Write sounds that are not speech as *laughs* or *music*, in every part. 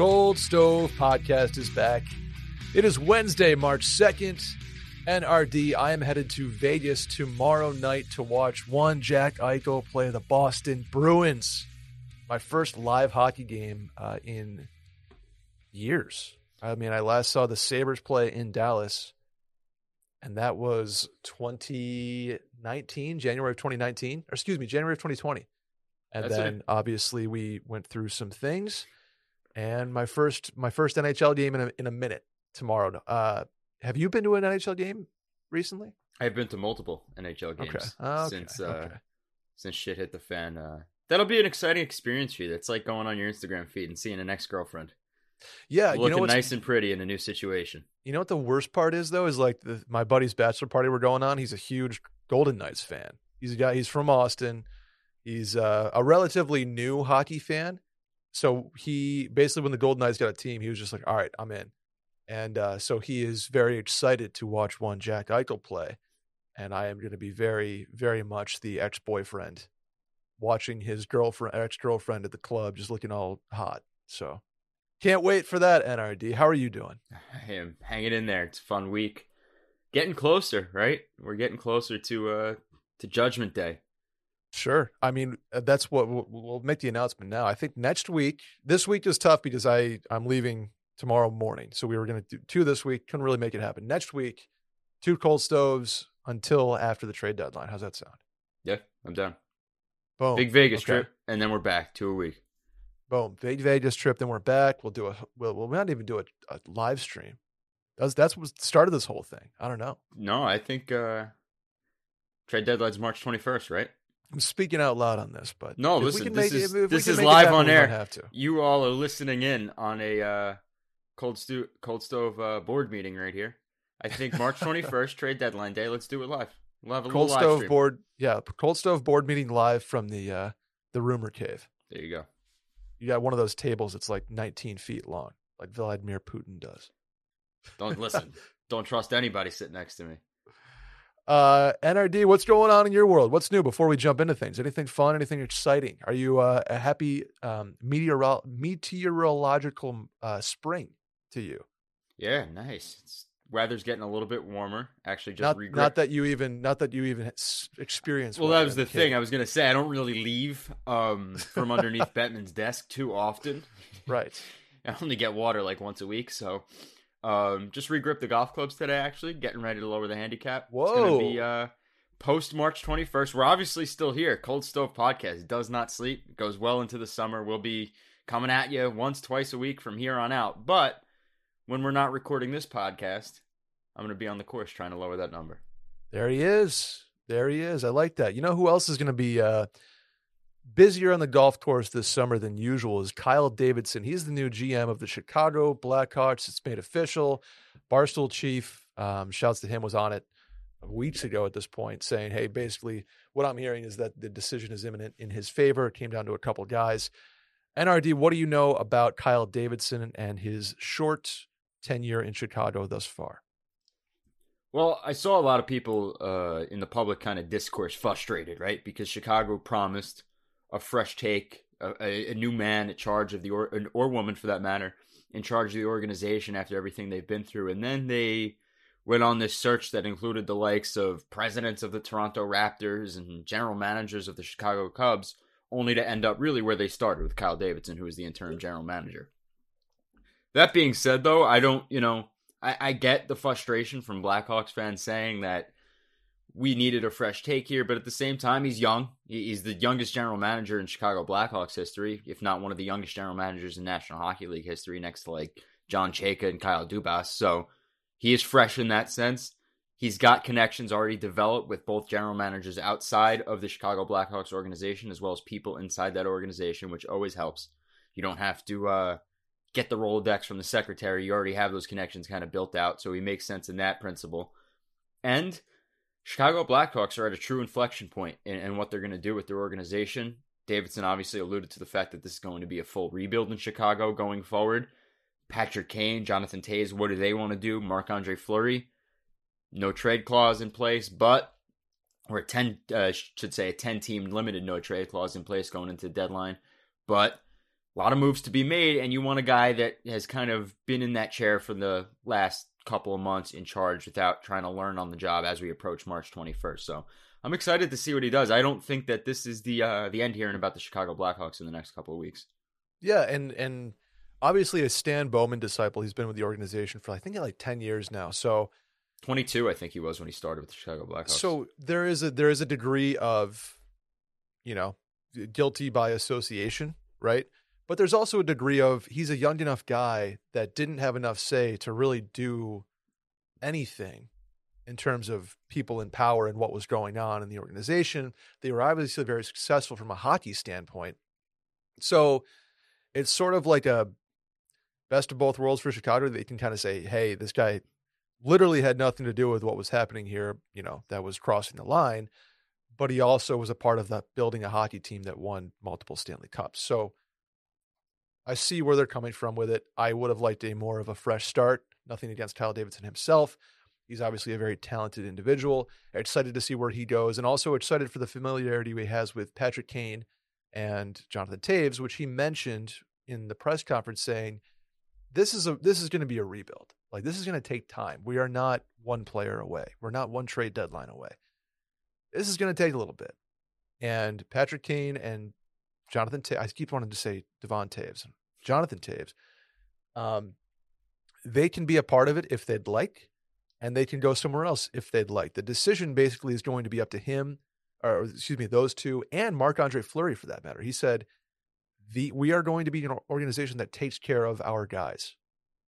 Cold Stove Podcast is back. It is Wednesday, March 2nd. NRD, I am headed to Vegas tomorrow night to watch one Jack Eichel play the Boston Bruins. My first live hockey game uh, in years. I mean, I last saw the Sabres play in Dallas, and that was 2019, January of 2019, or excuse me, January of 2020. And That's then it. obviously we went through some things and my first my first NHL game in a, in a minute tomorrow. Uh, have you been to an NHL game recently? I've been to multiple NHL games Okay. Okay. since uh, okay. since shit hit the fan. Uh, that'll be an exciting experience for you. That's like going on your Instagram feed and seeing an ex girlfriend Yeah, you looking know nice and pretty in a new situation. you know what the worst part is though is like the, my buddy's bachelor party we're going on. He's a huge Golden Knights fan. He's a guy. He's from Austin. He's uh, a relatively new hockey fan. So he basically when the Golden Knights got a team, he was just like, "All right, I'm in." And uh, so he is very excited to watch one Jack Eichel play, and I am going to be very, very much the ex boyfriend watching his girlfriend, ex girlfriend at the club, just looking all hot. So can't wait for that. NRD, how are you doing? *sighs* I am hanging in there. It's a fun week. Getting closer, right? We're getting closer to uh to Judgment Day. Sure. I mean, uh, that's what we'll, we'll make the announcement now. I think next week, this week is tough because I I'm leaving tomorrow morning, so we were going to do two this week. Couldn't really make it happen. Next week, two cold stoves until after the trade deadline. How's that sound? Yeah, I'm down. Boom. Big Vegas Okay. trip, and then we're back two a week. Boom. Big Vegas trip. Then we're back. We'll do a. We'll, we'll not even do a, a live stream. That's that's what started this whole thing. I don't know. No, I think uh trade deadline's March 21st, right? I'm speaking out loud on this, but No, listen, can this make is- this is live happen, on air. Have to. You all are listening in on a uh, cold stu- cold stove uh, board meeting right here. I think March *laughs* 21st, trade deadline day. Let's do it live. We'll have a Cold little live stove stream. board. Yeah, cold stove board meeting live from the uh the rumor cave. There you go. You got one of those tables that's like 19 feet long, like Vladimir Putin does. Don't listen. *laughs* Don't trust anybody sitting next to me. Uh, NRD, what's going on in your world? What's new before we jump into things? Anything fun? Anything exciting? Are you uh, a happy um, meteoro- meteorological uh, spring to you? Yeah, nice. It's, weather's getting a little bit warmer. Actually, just Not, regret. not that you even, not that you even experience. well, that was the thing. I was gonna say I don't really leave um, from underneath *laughs* Bettman's desk too often. right? *laughs* I only get water like once a week, so um, just regrip the golf clubs today. Actually, getting ready to lower the handicap. It's gonna be Whoa. uh, post March twenty first. We're obviously still here. Cold Stove Podcast does not sleep. It goes well into the summer. We'll be coming at you once, twice a week from here on out. But when we're not recording this podcast, I'm gonna be on the course trying to lower that number. There he is. There he is. I like that. You know who else is going to be uh, busier on the golf course this summer than usual is Kyle Davidson. He's the new GM of the Chicago Blackhawks. It's made official. Barstool Chief, um, shouts to him, was on it weeks ago at this point, saying, "Hey, basically, what I'm hearing is that the decision is imminent in his favor. It came down to a couple guys." NRD, what do you know about Kyle Davidson and his short tenure in Chicago thus far? Well, I saw a lot of people uh, in the public kind of discourse frustrated, right? Because Chicago promised a fresh take, a, a, new man in charge of the or, or woman for that matter, in charge of the organization after everything they've been through, and then they went on this search that included the likes of presidents of the Toronto Raptors and general managers of the Chicago Cubs, only to end up really where they started with Kyle Davidson, who was the interim general manager. That being said, though, I don't, you know, I, I get the frustration from Blackhawks fans saying that we needed a fresh take here, but at the same time, he's young. He's the youngest general manager in Chicago Blackhawks history, if not one of the youngest general managers in National Hockey League history, next to like John Chayka and Kyle Dubas. So he is fresh in that sense. He's got connections already developed with both general managers outside of the Chicago Blackhawks organization as well as people inside that organization, which always helps. You don't have to uh, get the Rolodex from the secretary. You already have those connections kind of built out, so he makes sense in that principle. And Chicago Blackhawks are at a true inflection point in, in what they're going to do with their organization. Davidson obviously alluded to the fact that this is going to be a full rebuild in Chicago going forward. Patrick Kane, Jonathan Toews, what do they want to do? Marc Andre Fleury, no trade clause in place, but or ten uh, should say a ten team limited no trade clause in place going into the deadline. But a lot of moves to be made, and you want a guy that has kind of been in that chair for the last couple of months in charge without trying to learn on the job as we approach March 21st. So I'm excited to see what he does. I don't think that this is the uh, the end here and about the Chicago Blackhawks in the next couple of weeks. Yeah, and and obviously a Stan Bowman disciple. He's been with the organization for I think like 10 years now. So 22, I think he was when he started with the Chicago Blackhawks. So there is a there is a degree of, you know, guilty by association, right? But there's also a degree of he's a young enough guy that didn't have enough say to really do anything in terms of people in power and what was going on in the organization. They were obviously very successful from a hockey standpoint. So it's sort of like a best of both worlds for Chicago. They can kind of say, hey, this guy literally had nothing to do with what was happening here, you know, that was crossing the line. But he also was a part of that building a hockey team that won multiple Stanley Cups. So I see where they're coming from with it. I would have liked a more of a fresh start. Nothing against Kyle Davidson himself. He's obviously a very talented individual. Excited to see where he goes, and also excited for the familiarity he has with Patrick Kane and Jonathan Toews, which he mentioned in the press conference, saying this is a this is going to be a rebuild. Like this is going to take time. We are not one player away. We're not one trade deadline away. This is going to take a little bit. And Patrick Kane and Jonathan Toews, I keep wanting to say Devon Toews, Jonathan Toews, um, they can be a part of it if they'd like, and they can go somewhere else if they'd like. The decision basically is going to be up to him, or excuse me, those two, and Marc Andre Fleury for that matter. He said, the, we are going to be an organization that takes care of our guys.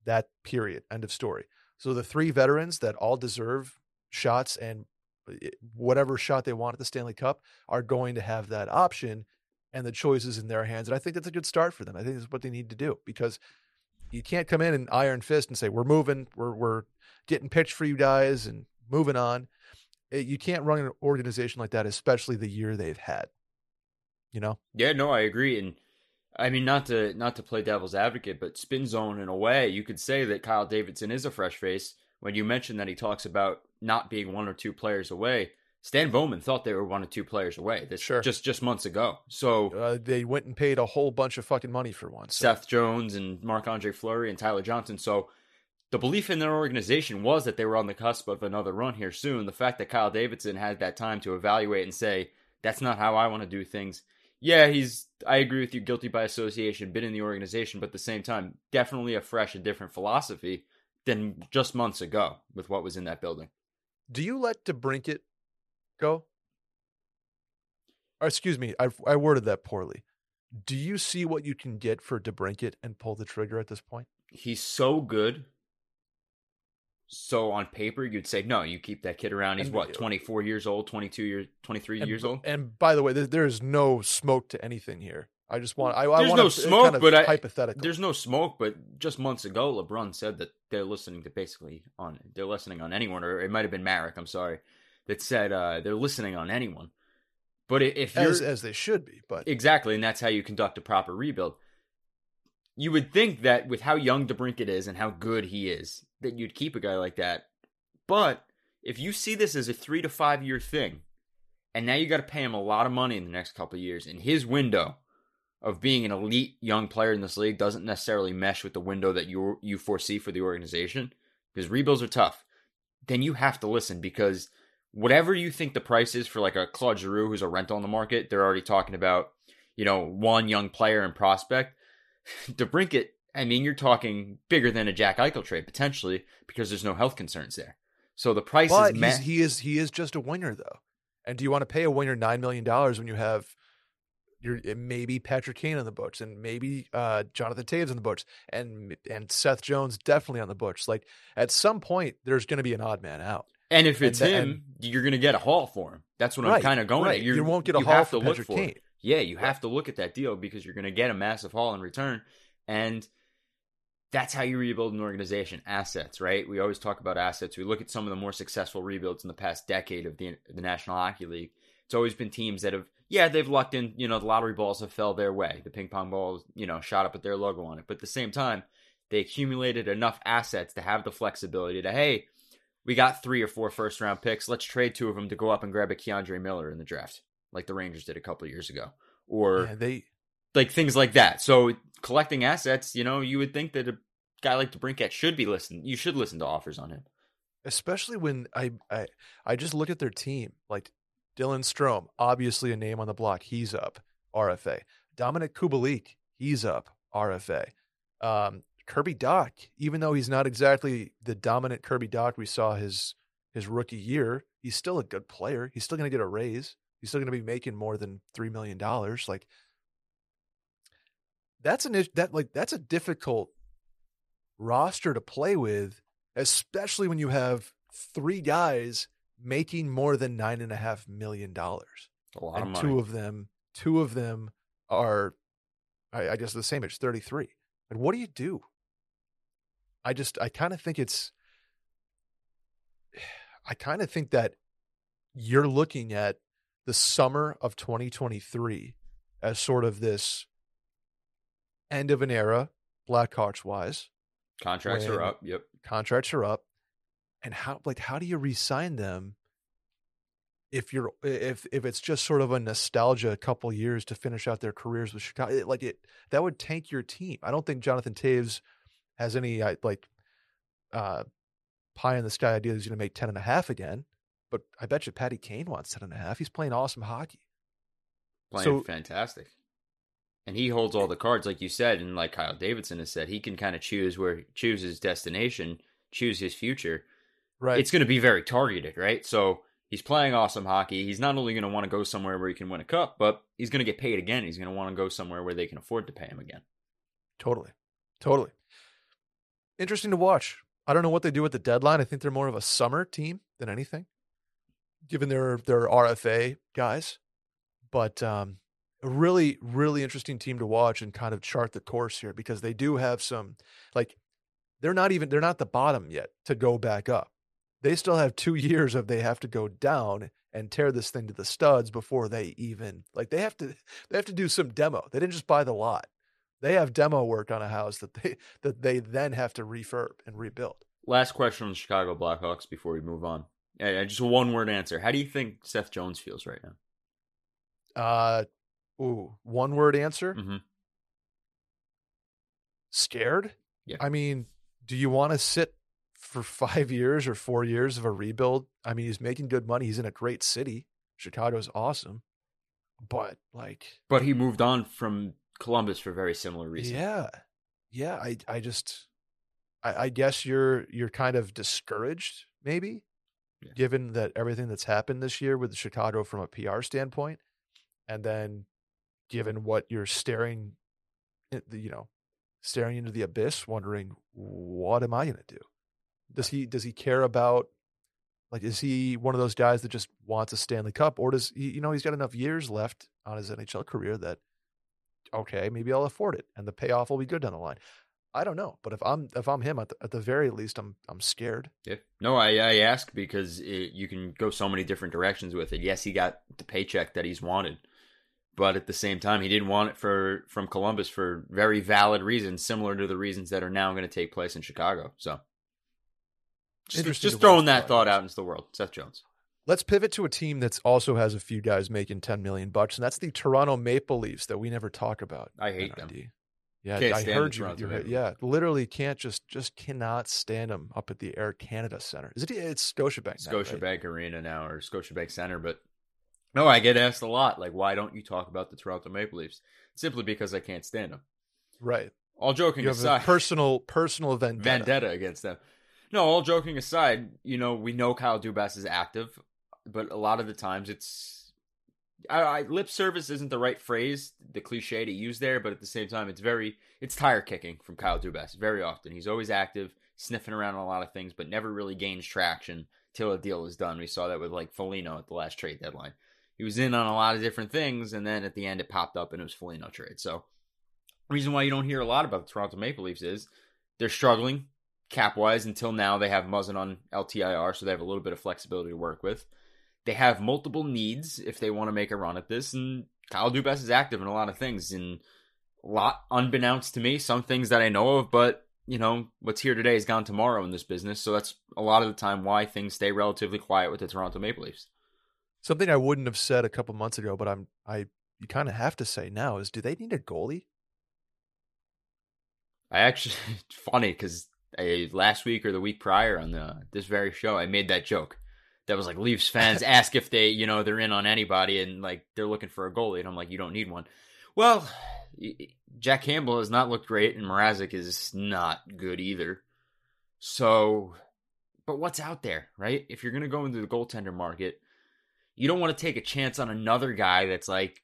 That period. End of story. So the three veterans that all deserve shots and eh, whatever shot they want at the Stanley Cup are going to have that option and the choices in their hands. And I think that's a good start for them. I think that's what they need to do because you can't come in and iron fist and say, we're moving, we're, we're getting pitched for you guys and moving on. Eh, you can't run an organization like that, especially the year they've had. You know? Yeah, no, I agree. And I mean, not to not to play devil's advocate, but spin zone in a way, you could say that Kyle Davidson is a fresh face. When you mentioned that he talks about not being one or two players away, Stan Bowman thought they were one or two players away. This sure. just just months ago. So uh, they went and paid a whole bunch of fucking money for one. So. Seth Jones and Marc Andre Fleury and Tyler Johnson. So the belief in their organization was that they were on the cusp of another run here soon. The fact that Kyle Davidson had that time to evaluate and say, "That's not how I want to do things." Yeah, he's. I agree with you. Guilty by association, been in the organization, but at the same time, definitely a fresh and different philosophy than just months ago with what was in that building. Do you let DeBrincat go? Or excuse me, I, I worded that poorly. Do you see what you can get for DeBrincat and pull the trigger at this point? He's so good. So on paper, you'd say no. You keep that kid around. He's and, what, twenty four years old, twenty two years, twenty three years old. And by the way, there, there is no smoke to anything here. I just want. I, there's I want no smoke, kind of but hypothetical. I, there's no smoke, but just months ago, LeBrun said that they're listening to basically on. They're listening on anyone, or it might have been Marek. I'm sorry that said uh, they're listening on anyone. But if you're as, as they should be, but exactly, and that's how you conduct a proper rebuild. You would think that with how young DeBrincat is and how good he is, that you'd keep a guy like that. But if you see this as a three to five year thing, and now you got to pay him a lot of money in the next couple of years, in his window of being an elite young player in this league doesn't necessarily mesh with the window that you you foresee for the organization, because rebuilds are tough. Then you have to listen because whatever you think the price is for like a Claude Giroux who's a rental on the market, they're already talking about, you know, one young player and prospect. *sighs* DeBrincat, I mean, you're talking bigger than a Jack Eichel trade potentially because there's no health concerns there. So the price but is ma- he is he is just a winger though. And do you want to pay a winger nine million dollars when you have your maybe Patrick Kane on the books and maybe uh, Jonathan Toews on the books and and Seth Jones definitely on the books. Like at some point, there's going to be an odd man out. And if it's him, you're going to get a haul for him. That's what right, I'm kind of going right. at. You're, you will not get a you haul for to Patrick look Kane. It. Yeah, you right. have to look at that deal because you're going to get a massive haul in return. And that's how you rebuild an organization assets, right? We always talk about assets. We look at some of the more successful rebuilds in the past decade of the, the National Hockey League. It's always been teams that have, yeah, they've lucked in, you know, the lottery balls have fell their way. The ping pong balls, you know, shot up with their logo on it. But at the same time, they accumulated enough assets to have the flexibility to, hey, we got three or four first round picks. Let's trade two of them to go up and grab a K'Andre Miller in the draft, like the Rangers did a couple years ago, or yeah, they like things like that. So collecting assets, you know, you would think that a guy like DeBrincat should be listened. You should listen to offers on him. Especially when I I I just look at their team, like Dylan Strome, obviously a name on the block. He's up RFA. Dominik Kubalik, he's up RFA. Um, Kirby Dach, even though he's not exactly the dominant Kirby Dach we saw his his rookie year, he's still a good player. He's still going to get a raise. He's still going to be making more than three million dollars. Like that's an that like that's a difficult roster to play with, especially when you have three guys making more than nine and a half million dollars. A lot and of money. two of them, two of them are, I, I guess, the same age, thirty three. And what do you do? I just, I kind of think it's, *sighs* I kind of think that you're looking at the summer of 2023 as sort of this end of an era, Blackhawks wise. Contracts are up. Yep. Contracts are up, and how like how do you re-sign them? If you're if if it's just sort of a nostalgia a couple years to finish out their careers with Chicago, it, like it that would tank your team. I don't think Jonathan Toews has any uh, like uh pie in the sky idea he's going to make 10 and a half again. But I bet you Patty Kane wants 10 and a half. He's playing awesome hockey. Playing So- fantastic. And he holds all the cards, like you said, and like Kyle Davidson has said, he can kind of choose where choose his destination, choose his future. Right. It's going to be very targeted, right? So he's playing awesome hockey. He's not only going to want to go somewhere where he can win a cup, but he's going to get paid again. He's going to want to go somewhere where they can afford to pay him again. Totally. Totally. Interesting to watch. I don't know what they do with the deadline. I think they're more of a summer team than anything, given their their RFA guys. But um, a really, really interesting team to watch and kind of chart the course here because they do have some like they're not even they're not the bottom yet to go back up. They still have two *laughs* years of they have to go down and tear this thing to the studs before they even like they have to they have to do some demo. They didn't just buy the lot they have demo work on a house that they *laughs* that they then have to refurb and rebuild. Last question on the Chicago Blackhawks before we move on. Uh, just a one word answer. How do you think Seth Jones feels right now? Uh, ooh, one word answer: Mm-hmm. scared. Yeah. I mean, do you want to sit for *laughs* five years or four years of a rebuild? I mean, he's making good money. He's in a great city. Chicago's awesome, but like, But he moved on from Columbus for very similar reasons. yeah, yeah. I I just, I, I guess you're you're kind of discouraged, maybe, Yeah. given that everything that's happened this year with Chicago from a PR standpoint, and then given what you're staring, at the, you know, staring into the abyss, wondering what am I going to do? Does he does he care about? Like, is he one of those guys that just wants a Stanley Cup, or does he? You know, he's got enough years left on his NHL career that okay, maybe I'll afford it, and the payoff will be good down the line. I don't know, but if I'm if I'm him, at the, at the very least, I'm I'm scared. Yeah. No, I, I ask because it, you can go so many different directions with it. Yes, he got the paycheck that he's wanted, but at the same time, he didn't want it for from Columbus for very valid reasons, similar to the reasons that are now going to take place in Chicago. So, just, just throwing that thought out into the world. Seth Jones. Let's pivot to a team that's also has a few guys making 10 million bucks, and that's the Toronto Maple Leafs that we never talk about. I hate them. Yeah, Can't I heard you. Toronto you Maple yeah, literally can't just just cannot stand them up at the Air Canada Center. Is it? It's Scotiabank. now, right? Scotiabank Arena now or Scotiabank Center, but no, I get asked a lot, like, why don't you talk about the Toronto Maple Leafs? Simply because I can't stand them. Right. All joking You have aside, a personal personal vendetta. vendetta against them. No, all joking aside, you know, we know Kyle Dubas is active, but a lot of the times it's I, I, lip service isn't the right phrase, the cliche to use there, but at the same time, it's very it's tire kicking from Kyle Dubas very often. He's always active, sniffing around a lot of things, but never really gains traction till a deal is done. We saw that with like Foligno at the last trade deadline. He was in on a lot of different things, and then at the end, it popped up and it was Foligno trade. So, reason why you don't hear a lot about the Toronto Maple Leafs is they're struggling cap wise until now. They have Muzzin on LTIR, so they have a little bit of flexibility to work with. They have multiple needs if they want to make a run at this, and Kyle Dubas is active in a lot of things, and a lot unbeknownst to me. Some things that I know of, but you know what's here today is gone tomorrow in this business. So that's a lot of the time why things stay relatively quiet with the Toronto Maple Leafs. Something I wouldn't have said a couple months ago, but I'm I you kind of have to say now is do they need a goalie? I actually it's *laughs* funny because eh, last week or the week prior on the this very show, I made that joke. That was like Leafs fans *laughs* ask if they, you know, they're in on anybody and like they're looking for a goalie, and I'm like, you don't need one. Well, Jack Campbell has not looked great, and Mrazek is not good either. So, but what's out there, right? If you're gonna go into the goaltender market, you don't want to take a chance on another guy that's like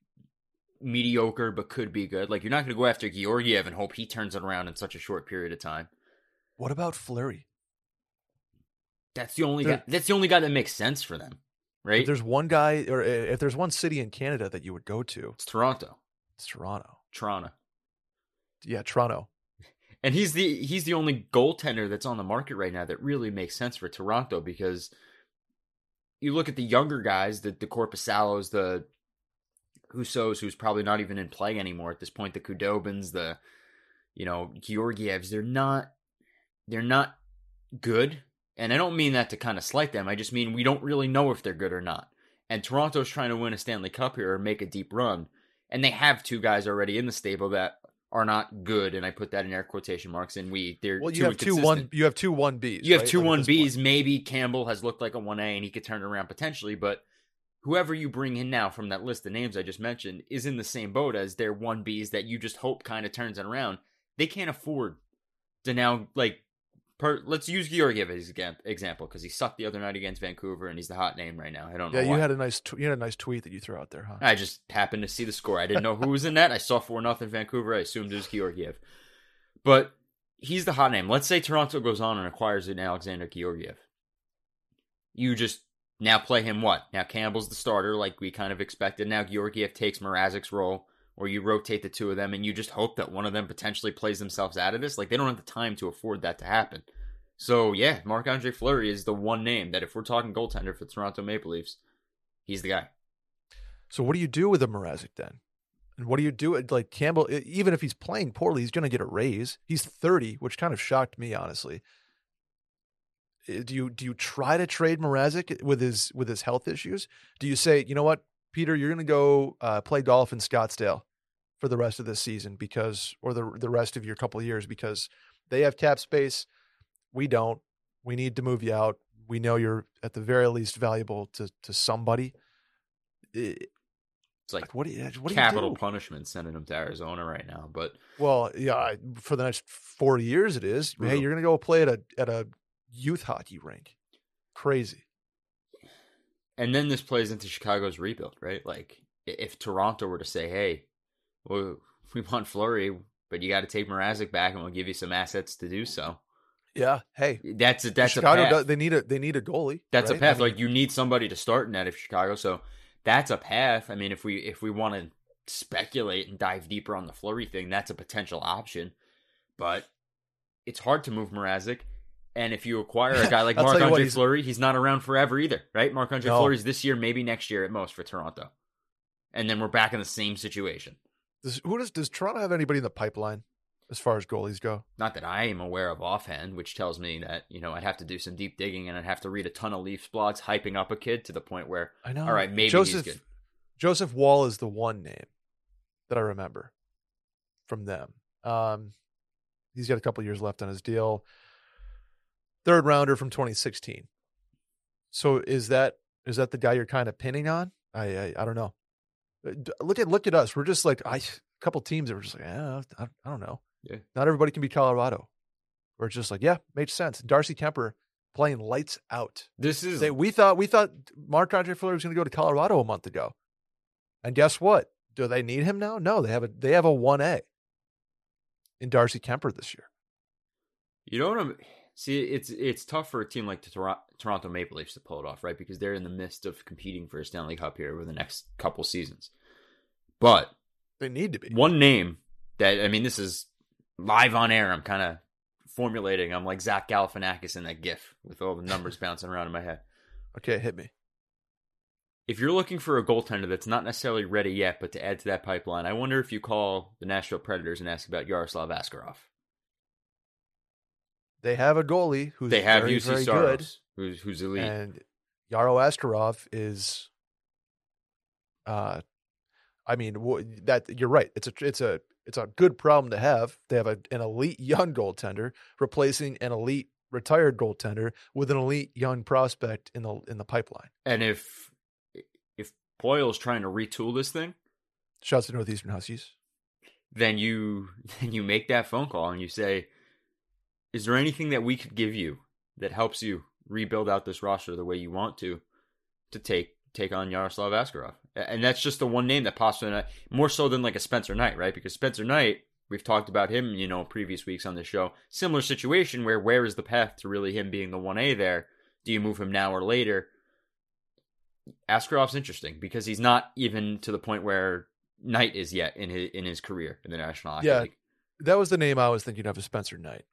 mediocre but could be good. Like you're not going to go after Georgiev and hope he turns it around in such a short period of time. What about Fleury? That's the only there, guy. That's the only guy that makes sense for them, right? If there's one guy, or eh, if there's one city in Canada that you would go to, it's Toronto. It's Toronto. Toronto. Yeah, Toronto. *laughs* And he's the he's the only goaltender that's on the market right now that really makes sense for Toronto because you look at the younger guys, the the Korpisalo's, the Hussos, who's probably not even in play anymore at this point, the Kudobins, the you know Georgievs, they're not they're not good. And I don't mean that to kind of slight them. I just mean we don't really know if they're good or not. And Toronto's trying to win a Stanley Cup here or make a deep run. And they have two guys already in the stable that are not good, and I put that in air quotation marks. And we they're well, you have two one, you have two one Bs. You have right? two one Bs. Maybe Campbell has looked like a one A, and he could turn it around potentially. But whoever you bring in now from that list of names I just mentioned is in the same boat as their one Bs that you just hope kind of turns it around. They can't afford to now like Per, let's use Georgiev as an example because he sucked the other night against Vancouver and he's the hot name right now. I don't yeah, know. Yeah, you had a nice tw- you had a nice tweet that you threw out there, huh? I just happened to see the score. I didn't know who was in that. I saw four nothing Vancouver. I assumed it was Georgiev, but he's the hot name. Let's say Toronto goes on and acquires an Alexander Georgiev. You just now play him what? Now Campbell's the starter, like we kind of expected. Now Georgiev takes Mrazek's role or you rotate the two of them and you just hope that one of them potentially plays themselves out of this. Like they don't have the time to afford that to happen. So yeah, Marc Andre Fleury is the one name that if we're talking goaltender for Toronto Maple Leafs, he's the guy. So what do you do with a Mrazek then? And what do you do? Like Campbell, even if he's playing poorly, he's going to get a raise. He's thirty, which kind of shocked me honestly. Do you do you try to trade Mrazek with his with his health issues? Do you say, you know what, Peter, you're going to go uh, play golf in Scottsdale? For the rest of this season because, or the the rest of your couple of years because they have cap space. We don't. We need to move you out. We know you're at the very least valuable to to somebody. It, it's like, what do you what capital do you punishment sending him to Arizona right now. But well, yeah, for the next forty years it is. Hey, you're gonna go play at a at a youth hockey rink. Crazy. And then this plays into Chicago's rebuild, right? Like if Toronto were to say, "Hey, well, *laughs* we want Fleury, but you got to take Mrazek back, and we'll give you some assets to do so. Yeah. Hey, that's a, that's Chicago. A path. Does, they need a they need a goalie. That's right? a path. I mean, like you need somebody to start in that if Chicago. So that's a path. I mean, if we if we want to speculate and dive deeper on the Fleury thing, that's a potential option. But it's hard to move Mrazek. And if you acquire a guy *laughs* like Marc Andre. Fleury, he's not around forever either, right? Marc Andre no. Fleury's this year, maybe next year at most for Toronto. And then we're back in the same situation. Does who does does Toronto have anybody in the pipeline as far as goalies go? Not that I am aware of offhand, which tells me that you know I'd have to do some deep digging and I'd have to read a ton of Leafs blogs hyping up a kid to the point where I know. All right, maybe Joseph, he's good. Joseph Woll is the one name that I remember from them. Um, he's got a couple years left on his deal. Third rounder from 2016. So is that is that the guy you're kind of pinning on? I I, I don't know. Uh, look at look at us. We're just like I, a couple teams that were just like, yeah, I, I don't know. Yeah. Not everybody can be Colorado. We're just like, yeah, makes sense. Darcy Kuemper playing lights out. This is they, we thought we thought Marc Andre Fleury was going to go to Colorado a month ago, and guess what? Do they need him now? No, they have a they have a one A in Darcy Kuemper this year. You know what I'm see? It's it's tough for a team like the Toronto Maple Leafs to pull it off, right? Because they're in the midst of competing for a Stanley Cup here over the next couple seasons. But they need to be one name that I mean, this is live on air. I'm kind of formulating. I'm like Zach Galifianakis in that GIF with all the numbers *laughs* bouncing around in my head. Okay, hit me. If you're looking for a goaltender that's not necessarily ready yet, but to add to that pipeline, I wonder if you call the Nashville Predators and ask about Yaroslav Askarov. They have a goalie who's they have very, Juuse very Saros, good, who's who's elite, and Yaro Askarov is. Uh, I mean that you're right. It's a it's a It's a good problem to have. They have a, an elite young goaltender replacing an elite retired goaltender with an elite young prospect in the in the pipeline. And if if Poile's trying to retool this thing, shouts to Northeastern Huskies. Then you *laughs* then you make that phone call and you say, "Is there anything that we could give you that helps you rebuild out this roster the way you want to to take take on Yaroslav Askarov?" And that's just the one name that pops in more so than like a Spencer Knight, right? Because Spencer Knight We've talked about him, you know, previous weeks on the show. Similar situation where where is the path to really him being the 1A there? Do you move him now or later? Askarov's interesting because he's not even to the point where Knight is yet in his in his career in the National Hockey yeah, League. That was the name I was thinking of, as Spencer Knight.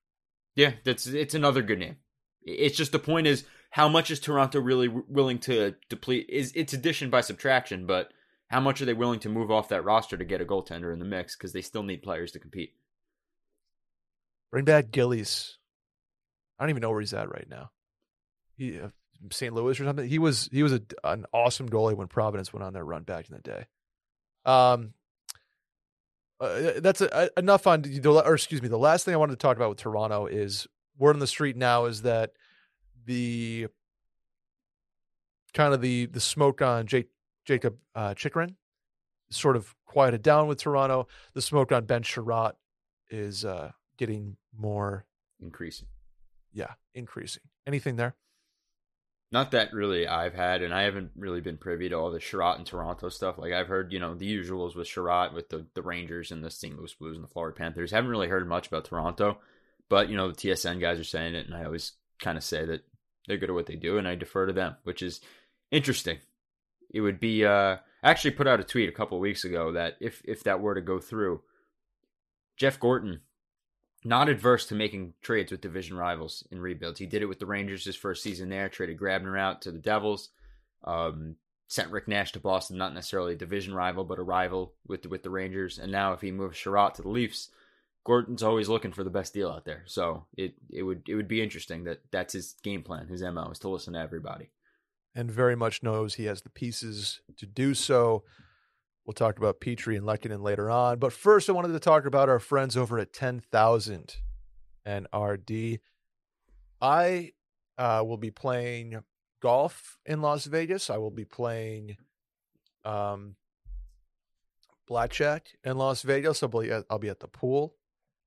Yeah, that's it's another good name. It's just the point is how much is Toronto really willing to deplete? Is it's addition by subtraction, but how much are they willing to move off that roster to get a goaltender in the mix because they still need players to compete? Bring back Gillies. I don't even know where he's at right now. He uh, St. Louis or something. He was he was a, an awesome goalie when Providence went on their run back in the day. Um, uh, that's a, a, enough on the or excuse me. The last thing I wanted to talk about with Toronto is word on the street now is that the kind of the the smoke on Jake Jakob uh, Chychrun sort of quieted down with Toronto. The smoke on Ben Chiarot is uh, getting more increasing. Yeah, increasing. Anything there? Not that really I've had, and I haven't really been privy to all the Chiarot and Toronto stuff. Like I've heard, you know, the usuals with Chiarot, with the, the Rangers and the St. Louis Blues and the Florida Panthers. Haven't really heard much about Toronto, but you know, the TSN guys are saying it, and I always kind of say that they're good at what they do, and I defer to them, which is interesting it would be uh I actually put out a tweet a couple weeks ago that if if that were to go through, Jeff Gorton not adverse to making trades with division rivals in rebuilds. He did it with the Rangers his first season there, traded Grabner out to the Devils, um, sent Rick Nash to Boston, not necessarily a division rival, but a rival with the, with the Rangers. And now if he moves Chiarot to the Leafs, Gorton's always looking for the best deal out there. So it it would it would be interesting that that's his game plan. His mo is to listen to everybody and very much knows he has the pieces to do so. We'll talk about Petry and Lehkonen later on. But first, I wanted to talk about our friends over at 10,000 and RD. I uh, will be playing golf in Las Vegas. I will be playing um, blackjack in Las Vegas. I'll be, at, I'll be at the pool.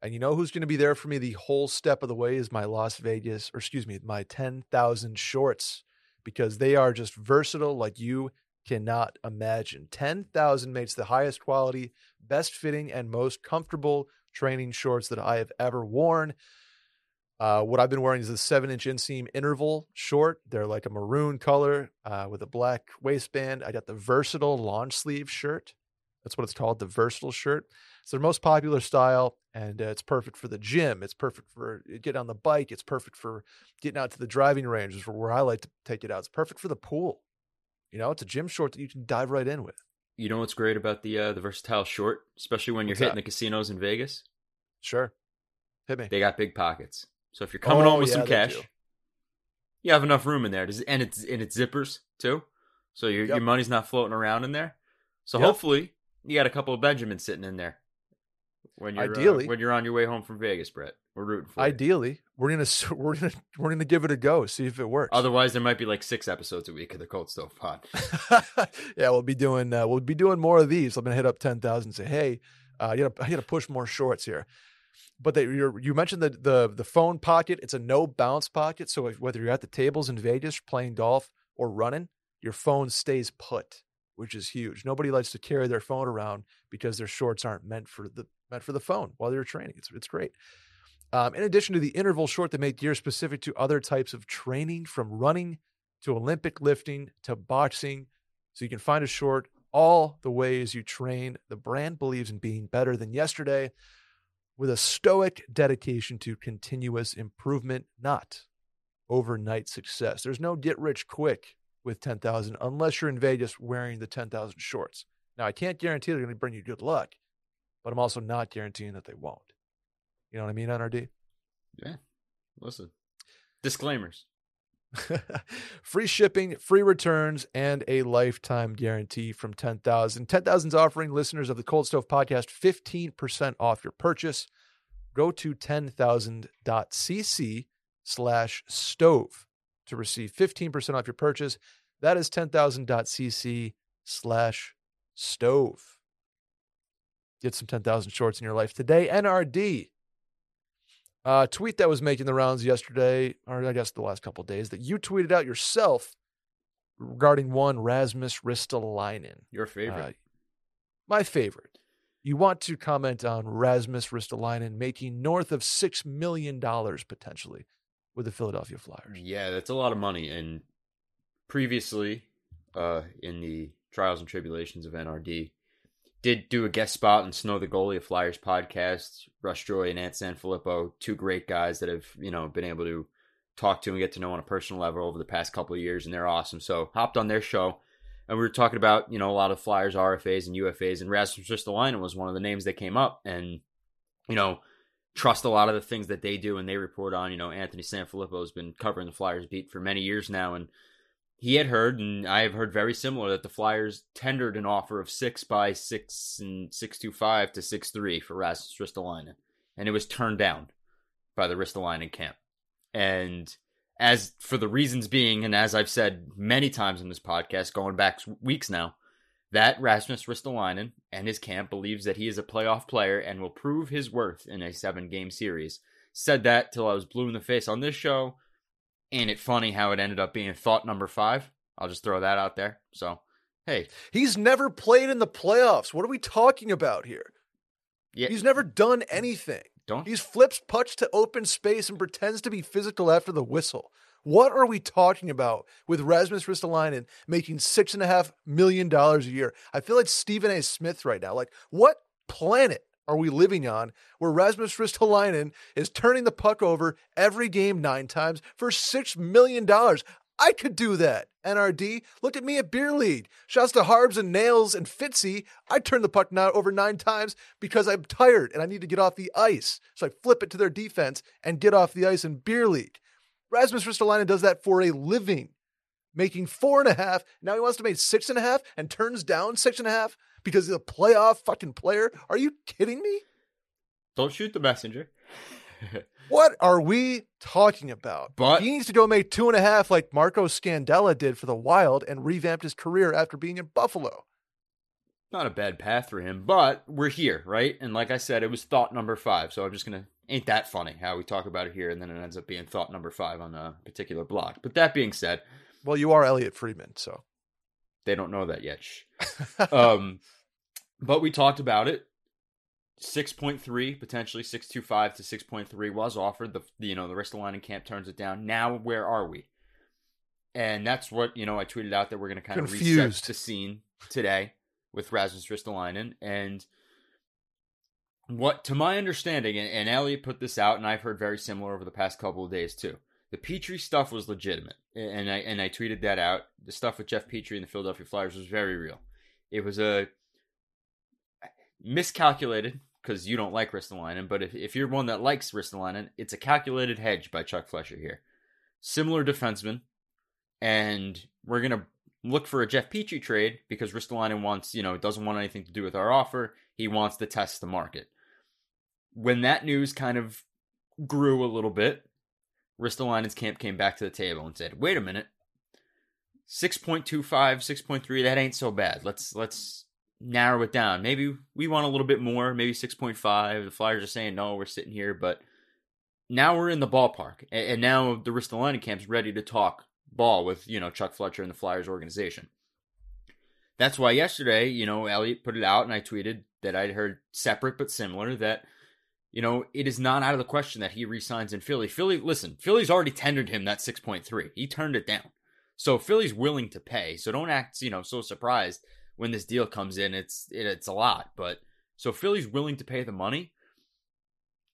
And you know who's going to be there for me the whole step of the way is my Las Vegas, or excuse me, my 10,000 shorts because they are just versatile like you cannot imagine. 10,000 makes the highest quality, best fitting, and most comfortable training shorts that I have ever worn. Uh, what I've been wearing is the seven inch inseam interval short. They're like a maroon color uh, with a black waistband. I got the versatile long sleeve shirt. That's what it's called, the versatile shirt. It's their most popular style, and uh, it's perfect for the gym. It's perfect for getting on the bike. It's perfect for getting out to the driving range, which is where I like to take it out. It's perfect for the pool. You know, it's a gym short that you can dive right in with. You know what's great about the uh, the versatile short, especially when you're what's hitting that? the casinos in Vegas? Sure, hit me. They got big pockets, so if you're coming oh, home with yeah, some cash, you have enough room in there. And it's and it's zippers too, so your yep. your money's not floating around in there. So yep. hopefully you got a couple of Benjamins sitting in there when you're uh, ideally uh, when you're on your way home from Vegas, Brett. We're rooting for. Ideally, we're gonna *laughs* we're gonna we're gonna give it a go, see if it works. Otherwise, there might be like six episodes a week of the Cold Stove Pod. *laughs* yeah, we'll be doing uh, we'll be doing more of these. I'm gonna hit up ten thousand. Say, hey, uh, you gotta, I gotta push more shorts here. But they, you mentioned the, the the phone pocket. It's a no bounce pocket, so if, whether you're at the tables in Vegas playing golf or running, your phone stays put, which is huge. Nobody likes to carry their phone around because their shorts aren't meant for the meant for the phone while you're training. It's, it's great. Um, in addition to the interval short that make gear specific to other types of training, from running to Olympic lifting to boxing, so you can find a short all the ways you train. The brand believes in being better than yesterday with a stoic dedication to continuous improvement, not overnight success. There's no get rich quick with 10,000 unless you're in Vegas wearing the 10,000 shorts. Now, I can't guarantee they're going to bring you good luck, but I'm also not guaranteeing that they won't. You know what I mean, NRD? Yeah. Listen, disclaimers. *laughs* free shipping, free returns, and a lifetime guarantee from 10,000. 10,000's offering listeners of the Cold Stove podcast 15% off your purchase. Go to 10,000.cc slash stove to receive 15% off your purchase. That is 10,000.cc slash stove. Get some 10,000 shorts in your life today. NRD. Uh, tweet that was making the rounds yesterday, or I guess the last couple days, that you tweeted out yourself regarding one Rasmus Ristolainen. Your favorite. Uh, my favorite. You want to comment on Rasmus Ristolainen making north of $6 million potentially with the Philadelphia Flyers. Yeah, that's a lot of money. And previously, uh, in the trials and tribulations of NRD, did do a guest spot on Snow the Goalie, Flyers podcast. Russ Joy and Ant Sanfilippo, two great guys that have you know been able to talk to and get to know on a personal level over the past couple of years, and they're awesome. So hopped on their show, and we were talking about you know a lot of Flyers RFAs and UFAs, and Rasmus Ristolainen was one of the names that came up, and you know trust a lot of the things that they do and they report on. You know, Anthony Sanfilippo has been covering the Flyers beat for many years now, and he had heard, and I have heard very similar, that the Flyers tendered an offer of six by six and six two five to six three for Rasmus Ristolainen, and it was turned down by the Ristolainen camp. And as for the reasons being, and as I've said many times in this podcast, going back weeks now, that Rasmus Ristolainen and his camp believes that he is a playoff player and will prove his worth in a seven game series. Said that till I was blue in the face on this show Ain't it funny how it ended up being thought number five? I'll just throw that out there. So, hey. He's never played in the playoffs. What are we talking about here? Yeah. He's never done anything. Don't. He's flips putts to open space and pretends to be physical after the whistle. What are we talking about with Rasmus Ristolainen making six and a half million dollars a year? I feel like Stephen A. Smith right now. Like, what planet are we living on where Rasmus Ristolainen is turning the puck over every game nine times for $6 million? I could do that. NRD, look at me at Beer League. Shouts to Harbs and Nails and Fitzy. I turn the puck now over nine times because I'm tired and I need to get off the ice. So I flip it to their defense and get off the ice in Beer League. Rasmus Ristolainen does that for a living, making four and a half. Now he wants to make six and a half and turns down six and a half because he's a playoff fucking player. Are you kidding me? Don't shoot the messenger. *laughs* what are we talking about? But he needs to go make two and a half like Marco Scandella did for the Wild and revamped his career after being in Buffalo. Not a bad path for him, but we're here, right? And like I said, it was thought number five. So I'm just gonna ain't that funny how we talk about it here and then it ends up being thought number five on a particular block. But that being said, well, you are Elliotte Friedman, so they don't know that yet. *laughs* um, but we talked about it. 6.3 potentially 625 to 6.3 was offered the you know the rest of the Ristolainen camp turns it down now where are we and that's what you know I tweeted out that we're going to kind Confused. of reset the scene today with Rasmus Ristolainen and what to my understanding and, and Elliotte put this out and I've heard very similar over the past couple of days too the Petry stuff was legitimate and I and I tweeted that out the stuff with Jeff Petry and the Philadelphia Flyers was very real it was a miscalculated because you don't like Ristolainen, but if, if you're one that likes Ristolainen, it's a calculated hedge by Chuck Fletcher here. Similar defenseman, and we're gonna look for a Jeff Petry trade because Ristolainen wants, you know, doesn't want anything to do with our offer. He wants to test the market. When that news kind of grew a little bit, Ristolainen's camp came back to the table and said, "Wait a minute, 6.25, 6.3, that ain't so bad. Let's let's narrow it down. Maybe we want a little bit more, maybe 6.5. The Flyers are saying, no, we're sitting here. But now we're in the ballpark. And, now the Ristolainen camp's ready to talk ball with, you know, Chuck Fletcher and the Flyers organization. That's why yesterday, you know, Elliotte put it out and I tweeted that I'd heard separate but similar that, you know, it is not out of the question that he resigns in Philly. Philly, listen, Philly's already tendered him that 6.3. He turned it down. So Philly's willing to pay. So don't act, you know, so surprised when this deal comes in, it's it, it's a lot. But so Philly's willing to pay the money.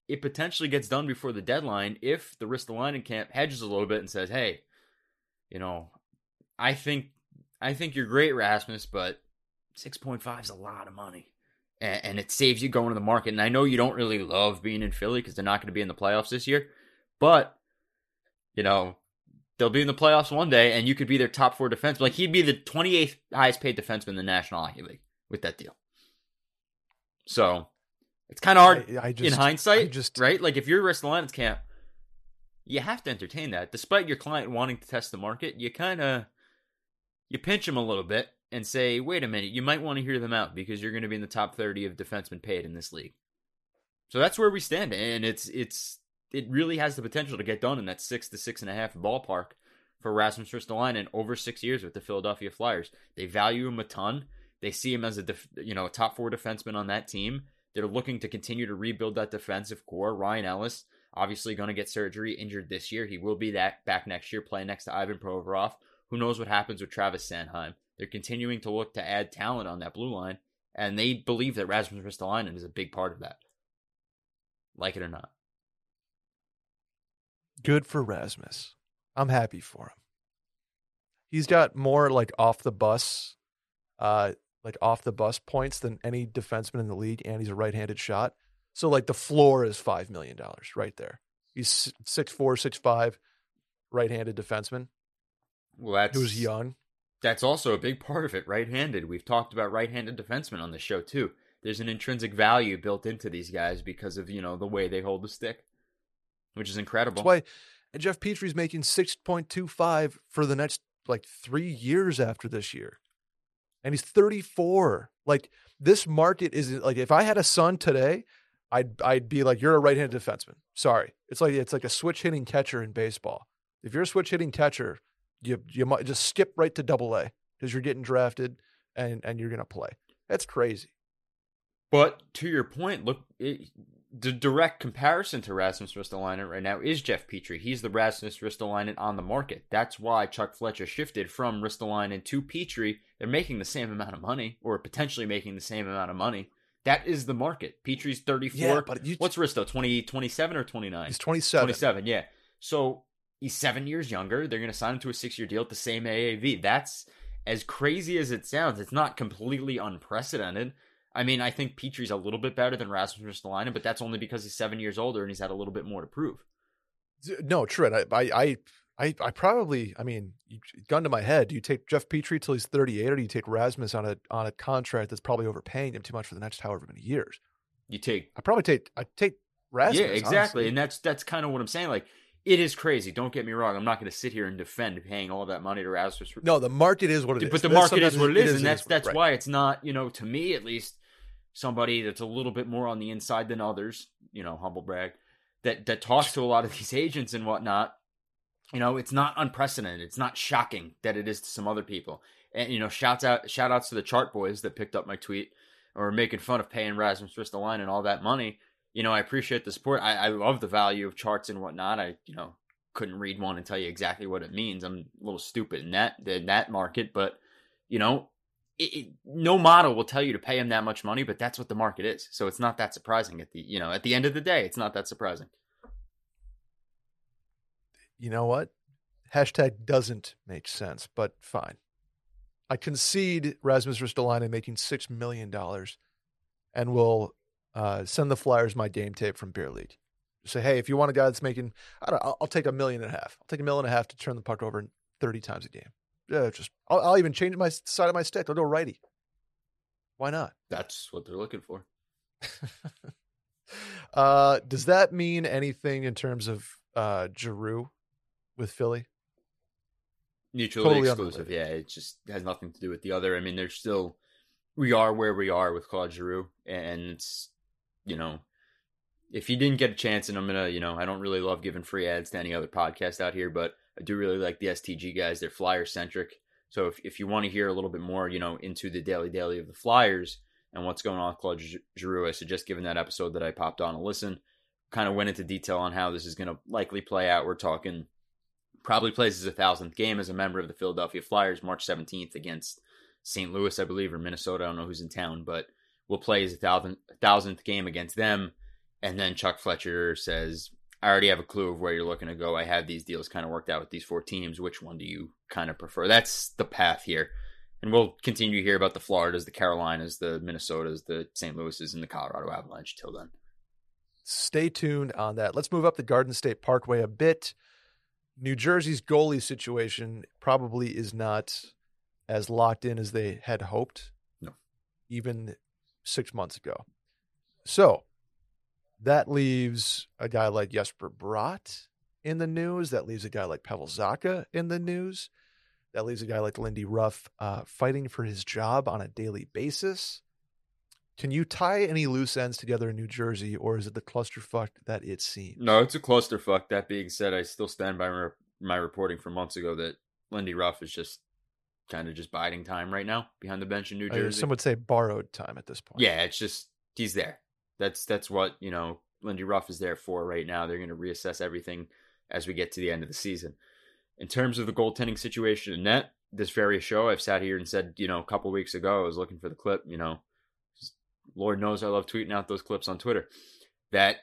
It potentially gets done before the deadline if the Ristolainen camp hedges a little bit and says, "Hey, you know, I think I think you're great, Rasmus, but 6.5 is a lot of money." And, and it saves you going to the market. And I know you don't really love being in Philly because they're not going to be in the playoffs this year, but you know, they'll be in the playoffs one day, and you could be their top four defenseman. Like he'd be the 28th highest paid defenseman in the National Hockey League with that deal. So it's kind of hard I, I just, in hindsight, just right? Like if you're Ristolainen's camp, you have to entertain that. Despite your client wanting to test the market, you kind of you pinch them a little bit and say, "Wait a minute, you might want to hear them out because you're going to be in the top 30 of defensemen paid in this league." So that's where we stand, and it's it's it really has the potential to get done in that six to six and a half ballpark for Rasmus Ristolainen over six years with the Philadelphia Flyers. They value him a ton. They see him as a def, you know a top four defenseman on that team. They're looking to continue to rebuild that defensive core. Ryan Ellis obviously going to get surgery, injured this year. He will be that back next year, playing next to Ivan Provorov. Who knows what happens with Travis Sanheim? They're continuing to look to add talent on that blue line, and they believe that Rasmus Ristolainen is a big part of that. Like it or not. Good for Rasmus. I'm happy for him. He's got more like off the bus, uh, like off the bus points than any defenseman in the league, and he's a right-handed shot. So like the floor is five million dollars right there. He's six four, six five, right-handed defenseman. Well, that's who's young. That's also a big part of it. Right-handed. We've talked about right-handed defensemen on the show too. There's an intrinsic value built into these guys because of you know the way they hold the stick, which is incredible. That's why Jeff Petry's making six point two five for the next like three years after this year, and he's thirty four. Like this market is like if I had a son today, I'd I'd be like, you're a right-handed defenseman. Sorry, it's like it's like a switch hitting catcher in baseball. If you're a switch hitting catcher, you you might just skip right to Double A because you're getting drafted and and you're gonna play. That's crazy. But to your point, look, it, the direct comparison to Rasmus Ristolainen right now is Jeff Petry. He's the Rasmus Ristolainen on the market. That's why Chuck Fletcher shifted from Ristolainen to Petry. They're making the same amount of money, or potentially making the same amount of money. That is the market. Petry's 34. Yeah, but you, What's Risto? 20, 27 or 29? He's 27. 27, yeah. So he's seven years younger. They're going to sign him to a six year deal at the same AAV. That's as crazy as it sounds. It's not completely unprecedented. I mean, I think Petry's a little bit better than Rasmus Ristolainen, but that's only because he's seven years older and he's had a little bit more to prove. No, true. I, I, I, I probably, I mean, gun to my head. Do you take Jeff Petry till he's 38, or do you take Rasmus on a on a contract that's probably overpaying him too much for the next however many years? You take. I probably take. I take Rasmus. Yeah, exactly, honestly. and that's that's kind of what I'm saying. Like, it is crazy. Don't get me wrong. I'm not going to sit here and defend paying all that money to Rasmus. No, the market is what it is. But the That's market is what it it is, is, and that's is, that's right. why it's not, you know, to me at least, somebody that's a little bit more on the inside than others. You know, humble brag. That that talks to a lot of these agents and whatnot. You know, it's not unprecedented. It's not shocking that it is to some other people. And you know, shouts out shout outs to the chart boys that picked up my tweet or making fun of paying Rasmus Ristolainen and all that money. You know, I appreciate the support. I, I love the value of charts and whatnot. I, you know, couldn't read one and tell you exactly what it means. I'm a little stupid in that in that market, but you know, it, it, no model will tell you to pay him that much money, but that's what the market is. So it's not that surprising at the you know at the end of the day, it's not that surprising. You know what? Hashtag doesn't make sense, but fine. I concede Rasmus Ristolainen making six million dollars, and will uh, send the Flyers my game tape from Beer League. Say, hey, if you want a guy that's making, I don't, I'll, I'll take a million and a half. I'll take a million and a half to turn the puck over thirty times a game. Yeah, just I'll, I'll even change my side of my stick. I'll go righty. Why not? That's what they're looking for. *laughs* uh, does that mean anything in terms of uh, Giroux with Philly? Mutually Totally exclusive. Yeah, it just has nothing to do with the other. I mean, there's still we are where we are with Claude Giroux, and it's you know if you didn't get a chance, and I'm gonna you know I don't really love giving free ads to any other podcast out here, but I do really like the STG guys. They're flyer centric. So if, if you want to hear a little bit more, you know, into the daily daily of the Flyers and what's going on with Claude Giroux, I suggest giving that episode that I popped on a listen. Kind of went into detail on how this is going to likely play out. We're talking probably plays his a thousandth game as a member of the Philadelphia Flyers, March 17th against St. Louis, I believe, or Minnesota. I don't know who's in town, but will play his thousandth thousandth game against them. And then Chuck Fletcher says, I already have a clue of where you're looking to go. I have these deals kind of worked out with these four teams. Which one do you kind of prefer? That's the path here. And we'll continue to hear about the Floridas, the Carolinas, the Minnesotas, the St. Louis's, and the Colorado Avalanche till then. Stay tuned on that. Let's move up the Garden State Parkway a bit. New Jersey's goalie situation probably is not as locked in as they had hoped. No. Even six months ago. So that leaves a guy like Jesper Bratt in the news. That leaves a guy like Pavel Zacha in the news. That leaves a guy like Lindy Ruff uh, fighting for his job on a daily basis. Can you tie any loose ends together in New Jersey, or is it the clusterfuck that it seems? No, it's a clusterfuck. That being said, I still stand by my, my reporting from months ago that Lindy Ruff is just kind of just biding time right now behind the bench in New Jersey. some would say borrowed time at this point. Yeah, it's just he's there. That's that's what you know. Lindy Ruff is there for right now. They're going to reassess everything as we get to the end of the season. In terms of the goaltending situation in net, this very show, I've sat here and said, you know, a couple weeks ago, I was looking for the clip, you know, Lord knows I love tweeting out those clips on Twitter, that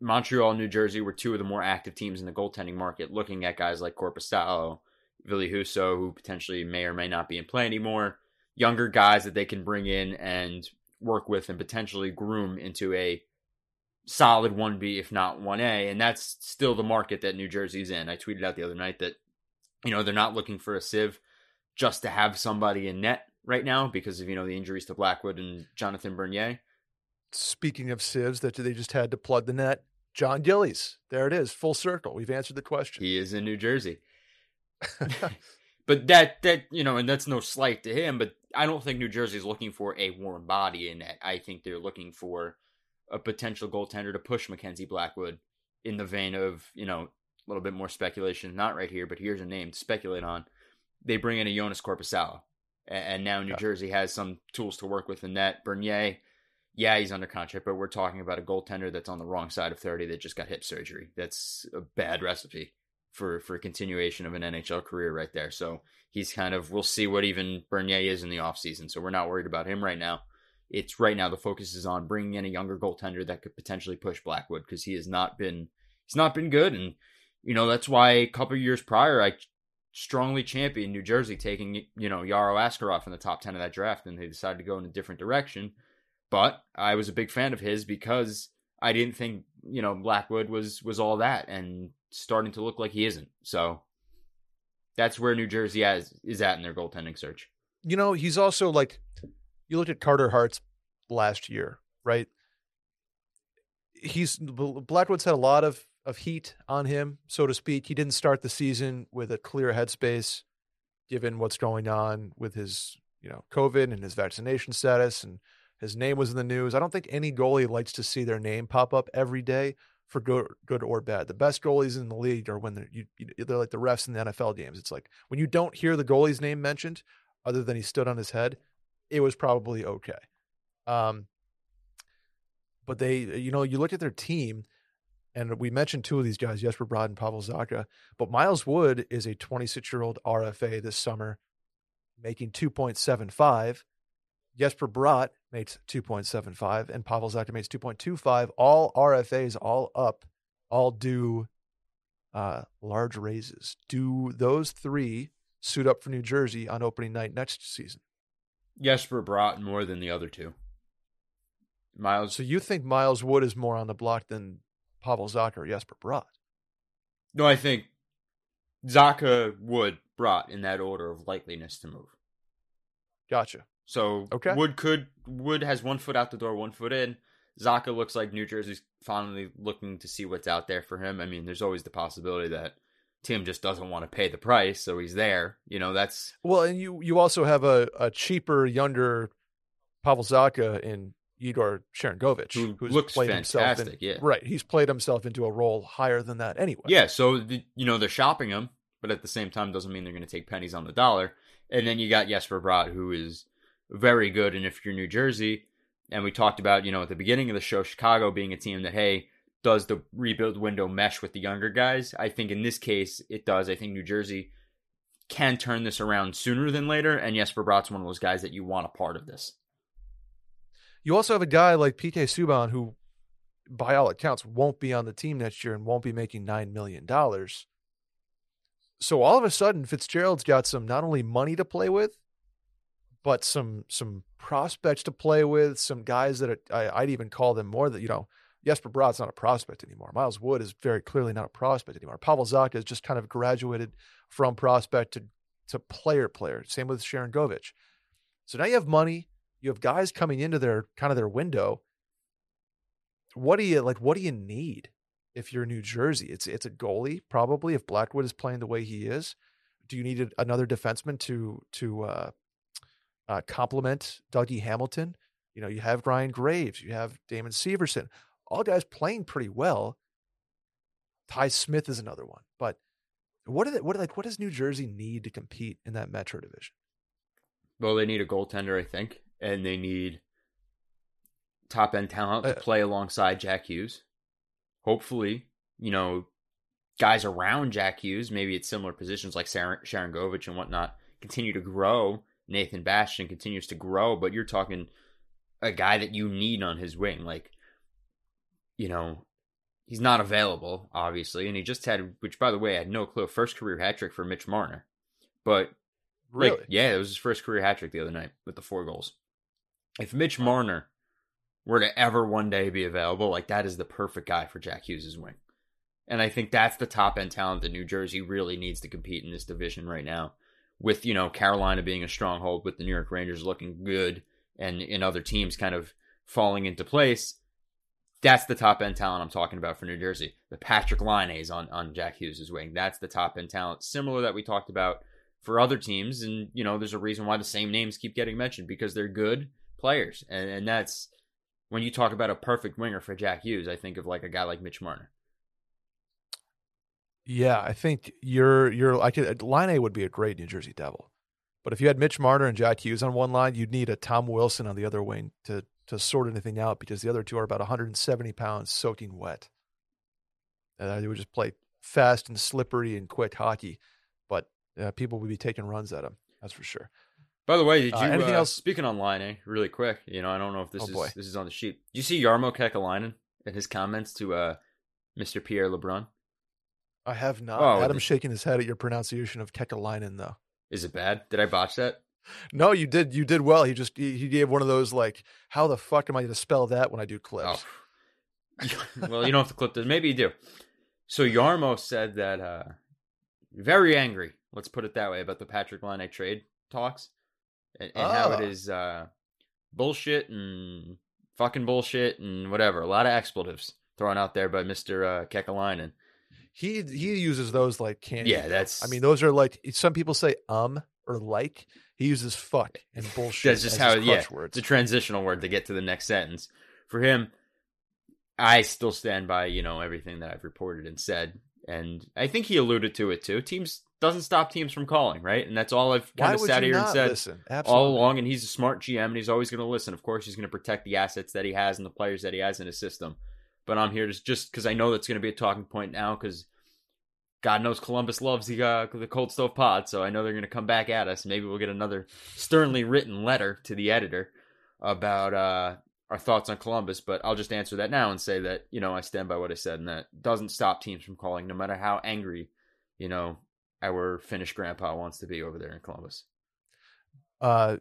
Montreal and New Jersey were two of the more active teams in the goaltending market, looking at guys like Korpisalo, Ville Husso, who potentially may or may not be in play anymore, younger guys that they can bring in and work with and potentially groom into a solid 1B, if not 1A. And that's still the market that New Jersey's in. I tweeted out the other night that, you know, they're not looking for a sieve just to have somebody in net right now because of, you know, the injuries to Blackwood and Jonathan Bernier. Speaking of sieves, that they just had to plug the net. Jon Gillies. There it is. Full circle. We've answered the question. He is in New Jersey. *laughs* but that that you know, and that's no slight to him, but I don't think New Jersey is looking for a warm body in that. I think they're looking for a potential goaltender to push Mackenzie Blackwood in the vein of, you know, a little bit more speculation, not right here, but here's a name to speculate on. They bring in a Joonas Korpisalo. And now New yeah. Jersey has some tools to work with in that. Bernier, yeah, he's under contract, but we're talking about a goaltender that's on the wrong side of 30 that just got hip surgery. That's a bad recipe for for continuation of an NHL career right there. So he's kind of we'll see what even Bernier is in the offseason. So we're not worried about him right now. It's right now the focus is on bringing in a younger goaltender that could potentially push Blackwood because he has not been he's not been good and you know that's why a couple years prior I strongly championed New Jersey taking you know Yaro Askarov in the top 10 of that draft and they decided to go in a different direction. But I was a big fan of his because I didn't think you know Blackwood was was all that and starting to look like he isn't. So that's where New Jersey has, is at in their goaltending search. You know, he's also like, you looked at Carter Hart's last year, right? He's Blackwood's had a lot of of heat on him, so to speak. He didn't start the season with a clear headspace, given what's going on with his, you know, COVID and his vaccination status, and his name was in the news. I don't think any goalie likes to see their name pop up every day for good, good or bad. The best goalies in the league are when they're you, they're like the refs in the NFL games. It's like when you don't hear the goalie's name mentioned, other than he stood on his head, it was probably okay. Um, but they, you know, you look at their team, and we mentioned two of these guys, Jesper Bratt and Pavel Zacha. But Miles Wood is a 26 year old RFA this summer, making 2.75. Jesper Bratt makes 2.75 and Pavel Zacha makes 2.25. All RFAs, all up, all do uh, large raises. Do those three suit up for New Jersey on opening night next season? Jesper Bratt more than the other two. Miles. So you think Miles Wood is more on the block than Pavel Zacha or Jesper Bratt? No, I think Zacha, Wood, Bratt in that order of likeliness to move. Gotcha. So okay. Wood could Wood has one foot out the door, one foot in. Zacha looks like New Jersey's finally looking to see what's out there for him. I mean, there's always the possibility that Tim just doesn't want to pay the price, so he's there. You know, that's well, and you you also have a, a cheaper, younger Pavel Zacha in Igor Sharangovich, who who's looks played fantastic. Himself in, yeah, right. He's played himself into a role higher than that anyway. Yeah, so the, you know they're shopping him, but at the same time doesn't mean they're going to take pennies on the dollar. And then you got Jesper Bratt, who is very good. And if you're New Jersey, and we talked about, you know, at the beginning of the show, Chicago being a team that, hey, does the rebuild window mesh with the younger guys? I think in this case, it does. I think New Jersey can turn this around sooner than later. And Jesper Bratt's one of those guys that you want a part of this. You also have a guy like PK Subban who, by all accounts, won't be on the team next year and won't be making $9 million. So all of a sudden, Fitzgerald's got some not only money to play with, but some some prospects to play with, some guys that are, I, would even call them more that you know Jesper Bratt's not a prospect anymore. Miles Wood is very clearly not a prospect anymore. Pavel Zacha has just kind of graduated from prospect to, to player player. Same with Sharangovich. So now you have money. You have guys coming into their kind of their window. What do you like? What do you need if you're New Jersey? It's it's a goalie probably. If Blackwood is playing the way he is, do you need another defenseman to to uh, uh, complement Dougie Hamilton? You know, you have Ryan Graves, you have Damon Severson, all guys playing pretty well. Ty Smith is another one, but what do they, what like what does New Jersey need to compete in that Metro division? Well, they need a goaltender, I think, and they need top end talent to uh, play alongside Jack Hughes. Hopefully, you know, guys around Jack Hughes, maybe at similar positions like Sharangovich and whatnot, continue to grow. Nathan Bastian continues to grow, but you're talking a guy that you need on his wing. Like, you know, he's not available, obviously, and he just had, which by the way, I had no clue, first career hat trick for Mitch Marner. But really, like, yeah, it was his first career hat trick the other night with the four goals. If Mitch Marner were to ever one day be available, like that is the perfect guy for Jack Hughes' wing. And I think that's the top end talent that New Jersey really needs to compete in this division right now. With, you know, Carolina being a stronghold, with the New York Rangers looking good, and in other teams kind of falling into place. That's the top end talent I'm talking about for New Jersey. The Patrik Laine's on on Jack Hughes' wing. That's the top end talent, similar that we talked about for other teams. And you know, there's a reason why the same names keep getting mentioned because they're good players, and, and that's when you talk about a perfect winger for Jack Hughes. I think of like a guy like Mitch Marner. Yeah, I think you're you're I could Laine would be a great New Jersey Devil. But if you had Mitch Marner and Jack Hughes on one line, you'd need a Tom Wilson on the other wing to to sort anything out because the other two are about 170 pounds soaking wet. And they would just play fast and slippery and quick hockey, but uh, people would be taking runs at them. That's for sure. By the way, did uh, you uh, anything else? Speaking online, eh? Really quick, you know, I don't know if this oh, is boy. this is on the sheet. Did you see Jarmo Kekalainen and his comments to uh, Mr. Pierre LeBrun? I have not. Oh, Adam's shaking his head at your pronunciation of Kekalainen, though. Is it bad? Did I botch that? No, you did. You did well. He just he, he gave one of those like, how the fuck am I going to spell that when I do clips? Oh. *laughs* well, you don't have to clip this. Maybe you do. So Jarmo said that uh very angry. Let's put it that way about the Patrik Laine trade talks and, and oh. how it ah. uh bullshit and fucking bullshit and whatever. A lot of expletives thrown out there by Mister uh, Kekalainen he he uses those like candy. Yeah, that's. I mean, those are like some people say um or like. He uses fuck *laughs* and bullshit. that's just how. Yeah, words. it's a transitional word to get to the next sentence. For him, I still stand by you know everything that I've reported and said, and I think he alluded to it too. Teams doesn't stop teams from calling, right? And that's all I've kind Why of sat here and said all along. And he's a smart GM, and he's always going to listen. Of course, he's going to protect the assets that he has and the players that he has in his system but I'm here to, just because I know that's going to be a talking point now because God knows Columbus loves the uh, the cold stove pod, so I know they're going to come back at us. Maybe we'll get another sternly written letter to the editor about uh, our thoughts on Columbus. But I'll just answer that now and say that you know I stand by what I said, and that doesn't stop teams from calling, no matter how angry you know our Finnish grandpa wants to be over there in Columbus. Uh,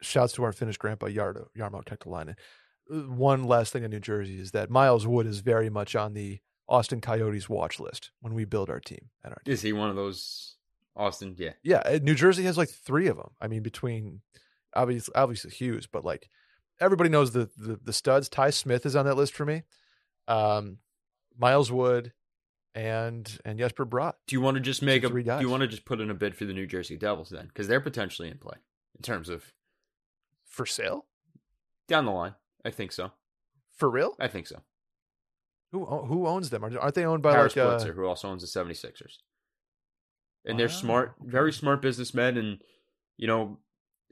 shouts to our Finnish grandpa Yardo Jarmo Kekalainen one last thing in New Jersey is that Miles Wood is very much on the Austin Coyotes watch list when we build our team. At our team. Is he one of those Austin? Yeah, yeah. New Jersey has like three of them. I mean, between obviously obviously Hughes, but like everybody knows the the, the studs. Ty Smith is on that list for me. Um, Miles Wood and and Jesper Bratt. Do you want to just make a? Do you want to just put in a bid for the New Jersey Devils then? Because they're potentially in play in terms of for sale down the line. I think so. For real? I think so. Who who owns them? Aren't they owned by Harris like Blitzer, uh... who also owns the 76ers? And wow. they're smart, very smart businessmen. And, you know,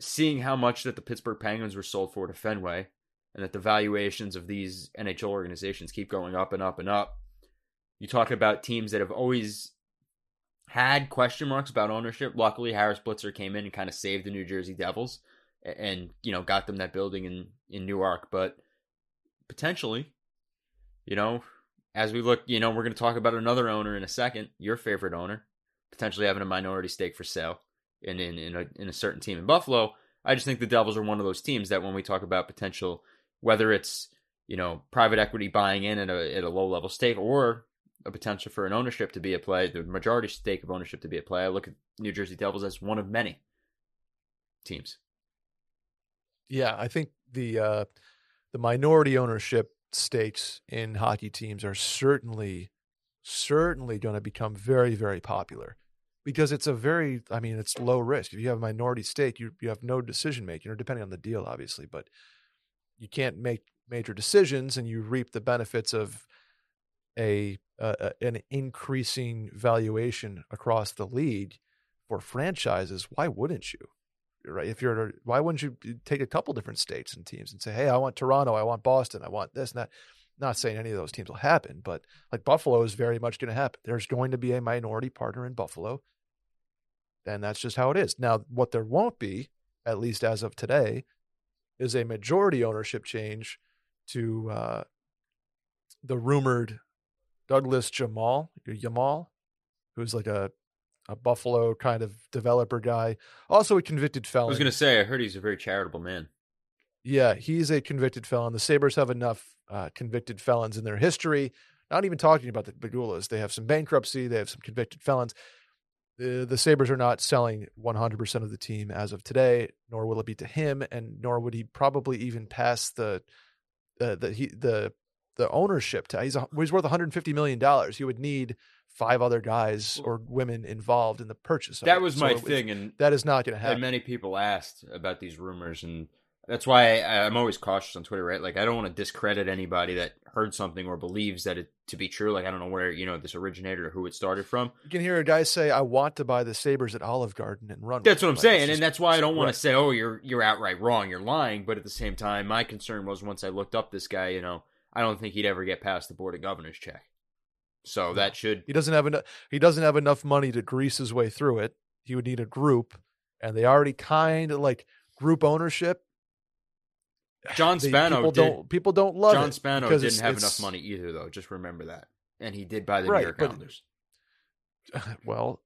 seeing how much that the Pittsburgh Penguins were sold for to Fenway and that the valuations of these NHL organizations keep going up and up and up. You talk about teams that have always had question marks about ownership. Luckily, Harris Blitzer came in and kind of saved the New Jersey Devils and you know got them that building in in Newark. But potentially, you know, as we look, you know, we're going to talk about another owner in a second. Your favorite owner, potentially having a minority stake for sale in in in a, in a certain team in Buffalo. I just think the Devils are one of those teams that when we talk about potential, whether it's you know, private equity buying in at a at a low level stake, or a potential for an ownership to be at play, the majority stake of ownership to be at play. I look at New Jersey Devils as one of many teams. Yeah, I think the uh, the minority ownership stakes in hockey teams are certainly certainly going to become very very popular because it's a very I mean it's low risk. If you have a minority stake, you you have no decision making, or depending on the deal, obviously, but you can't make major decisions, and you reap the benefits of a uh, an increasing valuation across the league for franchises. Why wouldn't you? Right? If you're, why wouldn't you take a couple different states and teams and say, "Hey, I want Toronto, I want Boston, I want this and that." Not saying any of those teams will happen, but like Buffalo is very much going to happen. There's going to be a minority partner in Buffalo, and that's just how it is. Now, what there won't be, at least as of today, is a majority ownership change to uh, the rumored Douglas Jemal, Jemal, who's like a a Buffalo kind of developer guy, also a convicted felon. I was going to say, I heard he's a very charitable man. Yeah, he's a convicted felon. The Sabres have enough uh, convicted felons in their history. Not even talking about the Pegulas. They have some bankruptcy. They have some convicted felons. The, the Sabres are not selling 100% of the team as of today, nor will it be to him, and nor would he probably even pass the uh, the he, the the ownership to he's a, he's worth 150 million dollars. He would need five other guys or women involved in the purchase. That was my so thing, and that is not going to happen. And many people asked about these rumors, and that's why I, am always cautious on Twitter, right? Like I don't want to discredit anybody that heard something or believes that it to be true. Like I don't know where you know this originated or who it started from. You can hear a guy say, "I want to buy the Sabres at Olive Garden and run." That's what I'm like, saying, just, and that's why I don't want right. to say, "Oh, you're you're outright wrong, you're lying." But at the same time, my concern was once I looked up this guy, you know I don't think he'd ever get past the board of governors check. So that should he doesn't have enough he doesn't have enough money to grease his way through it. He would need a group, and they already kind of like group ownership. *sighs* John Spano people did, don't people don't love John Spano didn't it's, have it's, enough money either, though. Just remember that, and he did buy the right, New York Islanders. *sighs* Well,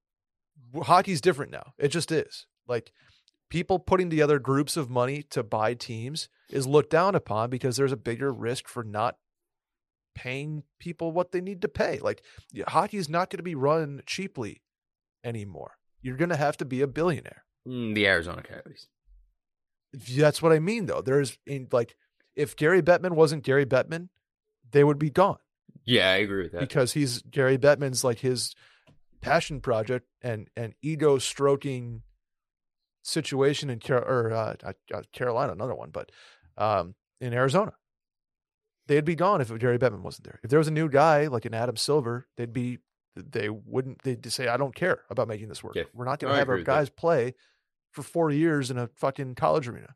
hockey's different now. It just is. Like people putting together groups of money to buy teams is looked down upon because there's a bigger risk for not paying people what they need to pay. Like hockey is not going to be run cheaply anymore. You're going to have to be a billionaire. Mm, the Arizona Coyotes. That's what I mean, though. There's in like if Gary Bettman wasn't Gary Bettman, they would be gone. Yeah, I agree with that because he's Gary Bettman's like his passion project and and ego stroking situation in Car- or uh, uh, Carolina, another one, but um, in Arizona, they'd be gone if Gary Bettman wasn't there. If there was a new guy like an Adam Silver, they'd be they wouldn't they'd say I don't care about making this work. Yeah. We're not going to have our guys that. play for four years in a fucking college arena.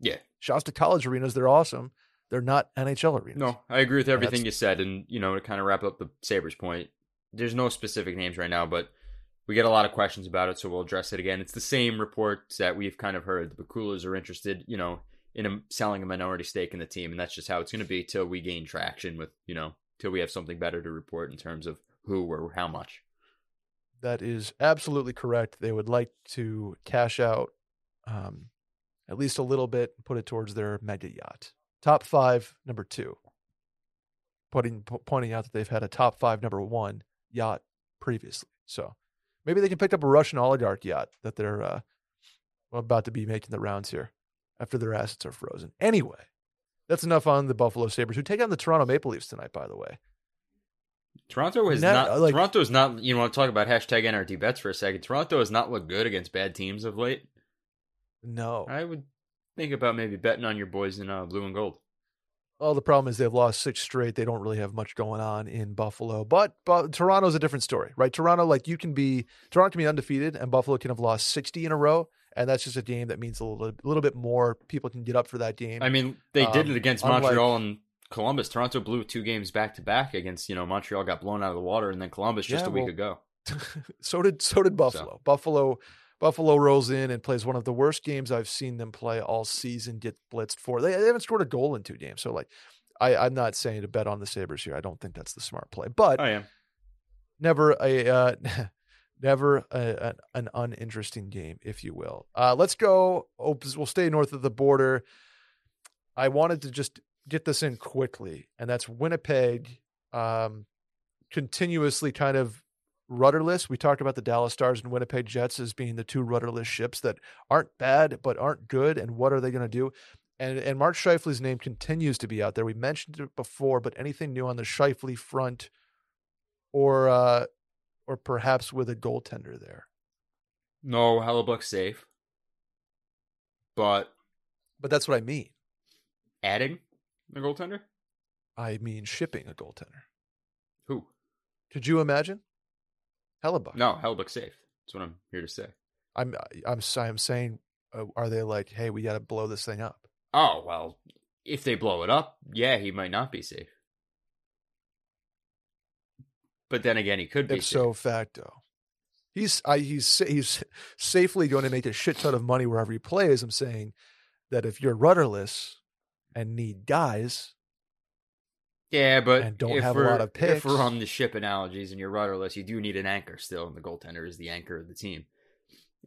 Yeah, shouts to college arenas. They're awesome. They're not NHL arenas. No, I agree with everything you said. And you know, to kind of wrap up the Sabres point, there's no specific names right now, but we get a lot of questions about it, so we'll address it again. It's the same reports that we've kind of heard. The Pegulas are interested, you know, in selling a minority stake in the team, and that's just how it's going to be till we gain traction with, you know, till we have something better to report in terms of who or how much. That is absolutely correct. They would like to cash out um, at least a little bit, put it towards their mega yacht. Top five, number two. Putting pointing out that they've had a top five, number one yacht previously. So Maybe they can pick up a Russian oligarch yacht that they're uh, about to be making the rounds here after their assets are frozen. Anyway, that's enough on the Buffalo Sabres, who take on the Toronto Maple Leafs tonight, by the way. Toronto is not. not like, Toronto is not. You want to talk about hashtag NRD bets for a second? Toronto has not looked good against bad teams of late. No, I would think about maybe betting on your boys in uh, blue and gold. Well, the problem is they've lost six straight. They don't really have much going on in Buffalo. But, but Toronto's a different story, right? Toronto, like you can be, Toronto can be undefeated, and Buffalo can have lost 60 in a row. And that's just a game that means a little, a little bit more. People can get up for that game. I mean, they um, did it against Montreal unlike, and Columbus. Toronto blew two games back to back against, you know, Montreal got blown out of the water, and then Columbus just yeah, a week well, ago. *laughs* so did so did Buffalo. So. Buffalo Buffalo rolls in and plays one of the worst games I've seen them play all season. Get blitzed for they, they haven't scored a goal in two games. So like I, I'm not saying to bet on the Sabres here. I don't think that's the smart play, but I am. Never a uh, *laughs* never a, a, an uninteresting game, if you will. Uh, let's go. we'll stay north of the border. I wanted to just get this in quickly, and that's Winnipeg um, continuously kind of rudderless. We talked about the Dallas Stars and Winnipeg Jets as being the two rudderless ships that aren't bad but aren't good. And what are they going to do? And and Mark Scheifele's name continues to be out there. We mentioned it before, but anything new on the Scheifele front, or uh, or perhaps with a goaltender there? No, Hellebuyck's safe, but but that's what I mean. Adding a goaltender? I mean shipping a goaltender. Who? Could you imagine? Hellebuyck. No, Hellebuyck's safe. That's what I'm here to say. I'm I'm I'm saying, uh, are they like, hey, we got to blow this thing up? Oh well, if they blow it up, yeah, he might not be safe. But then again, he could be. so facto, he's I, he's he's safely going to make a shit ton of money wherever he plays. I'm saying that if you're rudderless and need guys, yeah, but and don't have a lot of picks. If we're on the ship analogies and you're rudderless, you do need an anchor still, and the goaltender is the anchor of the team.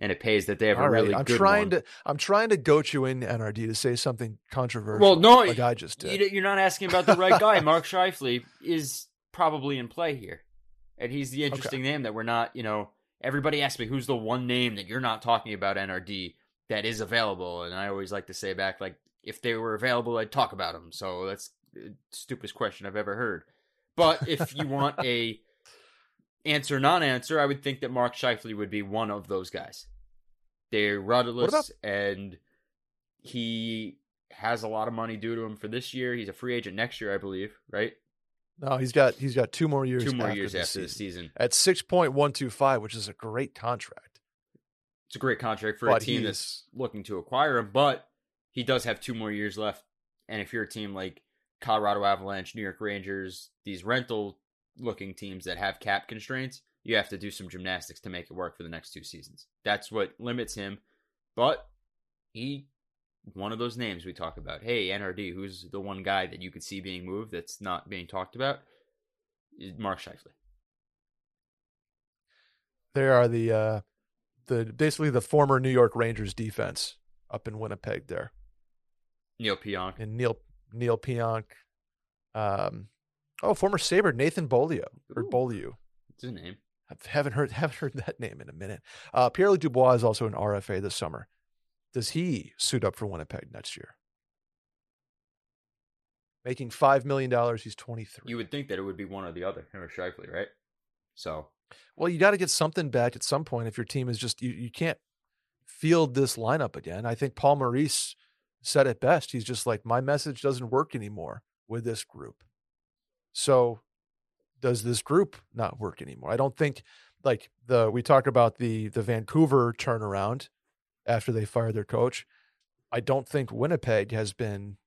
And it pays that they have All a really. I'm good trying one. to I'm trying to goat you in NRD to say something controversial. Well, no, like I just did. You- You're not asking about the right guy. *laughs* Mark Scheifele is probably in play here, and he's the interesting name that we're not. You know, everybody asks me who's the one name that you're not talking about NRD that is available, and I always like to say back like if they were available, I'd talk about them. So that's the stupidest question I've ever heard. But if you want a *laughs* answer non-answer, I would think that Mark Scheifele would be one of those guys. They're rudderless, about- and he has a lot of money due to him for this year. He's a free agent next year, I believe. Right? No, he's got he's got two more years. Two more after years after the season. season. at six point one two five, which is a great contract. It's a great contract for a team he's- that's looking to acquire him, but he does have two more years left. And if you're a team like Colorado Avalanche, New York Rangers, these rental looking teams that have cap constraints, you have to do some gymnastics to make it work for the next two seasons. That's what limits him. But he one of those names we talk about. Hey, NRD, who's the one guy that you could see being moved that's not being talked about? Mark Scheifele. They are the uh, the basically the former New York Rangers defense up in Winnipeg there, Neil Pionk. and Neil Neil Pionk, um, oh former Saber Nathan Beaulieu or Beaulieu. What's his name? I haven't heard *laughs* haven't heard that name in a minute. Uh, Pierre Dubois is also an RFA this summer. Does he suit up for Winnipeg next year? Making five million dollars, he's twenty three. You would think that it would be one or the other, him or Scheifele, right? So Well, you got to get something back at some point if your team is just you, you can't field this lineup again. I think Paul Maurice said it best. He's just like my message doesn't work anymore with this group. So does this group not work anymore? I don't think like the we talk about the the Vancouver turnaround after they fired their coach. I don't think Winnipeg has been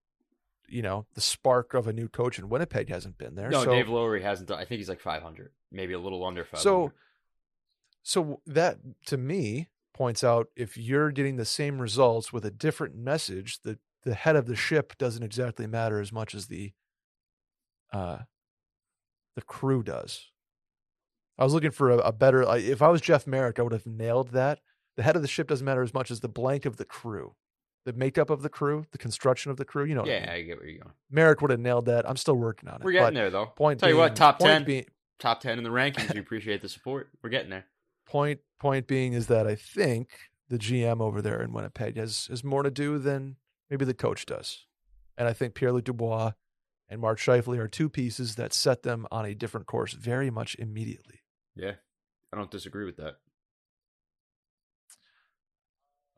you know, the spark of a new coach in Winnipeg hasn't been there. no, so, Dave Lowry hasn't done. I think he's like 500, maybe a little under 500. So, so that to me points out if you're getting the same results with a different message, the the head of the ship doesn't exactly matter as much as the uh the crew does. I was looking for a, a better. If I was Jeff Marek, I would have nailed that. The head of the ship doesn't matter as much as the blank of the crew, the makeup of the crew, the construction of the crew. You know, what I yeah, mean. I get where you're going. Marek would have nailed that. I'm still working on it. We're getting there though. Point Tell you being, what, top 10, being- top 10 in the rankings. We *laughs* appreciate the support. We're getting there. point point being is that I think the GM over there in Winnipeg has has more to do than maybe the coach does, and I think Pierre Luc Dubois and Mark Scheifele are two pieces that set them on a different course very much immediately. Yeah, I don't disagree with that.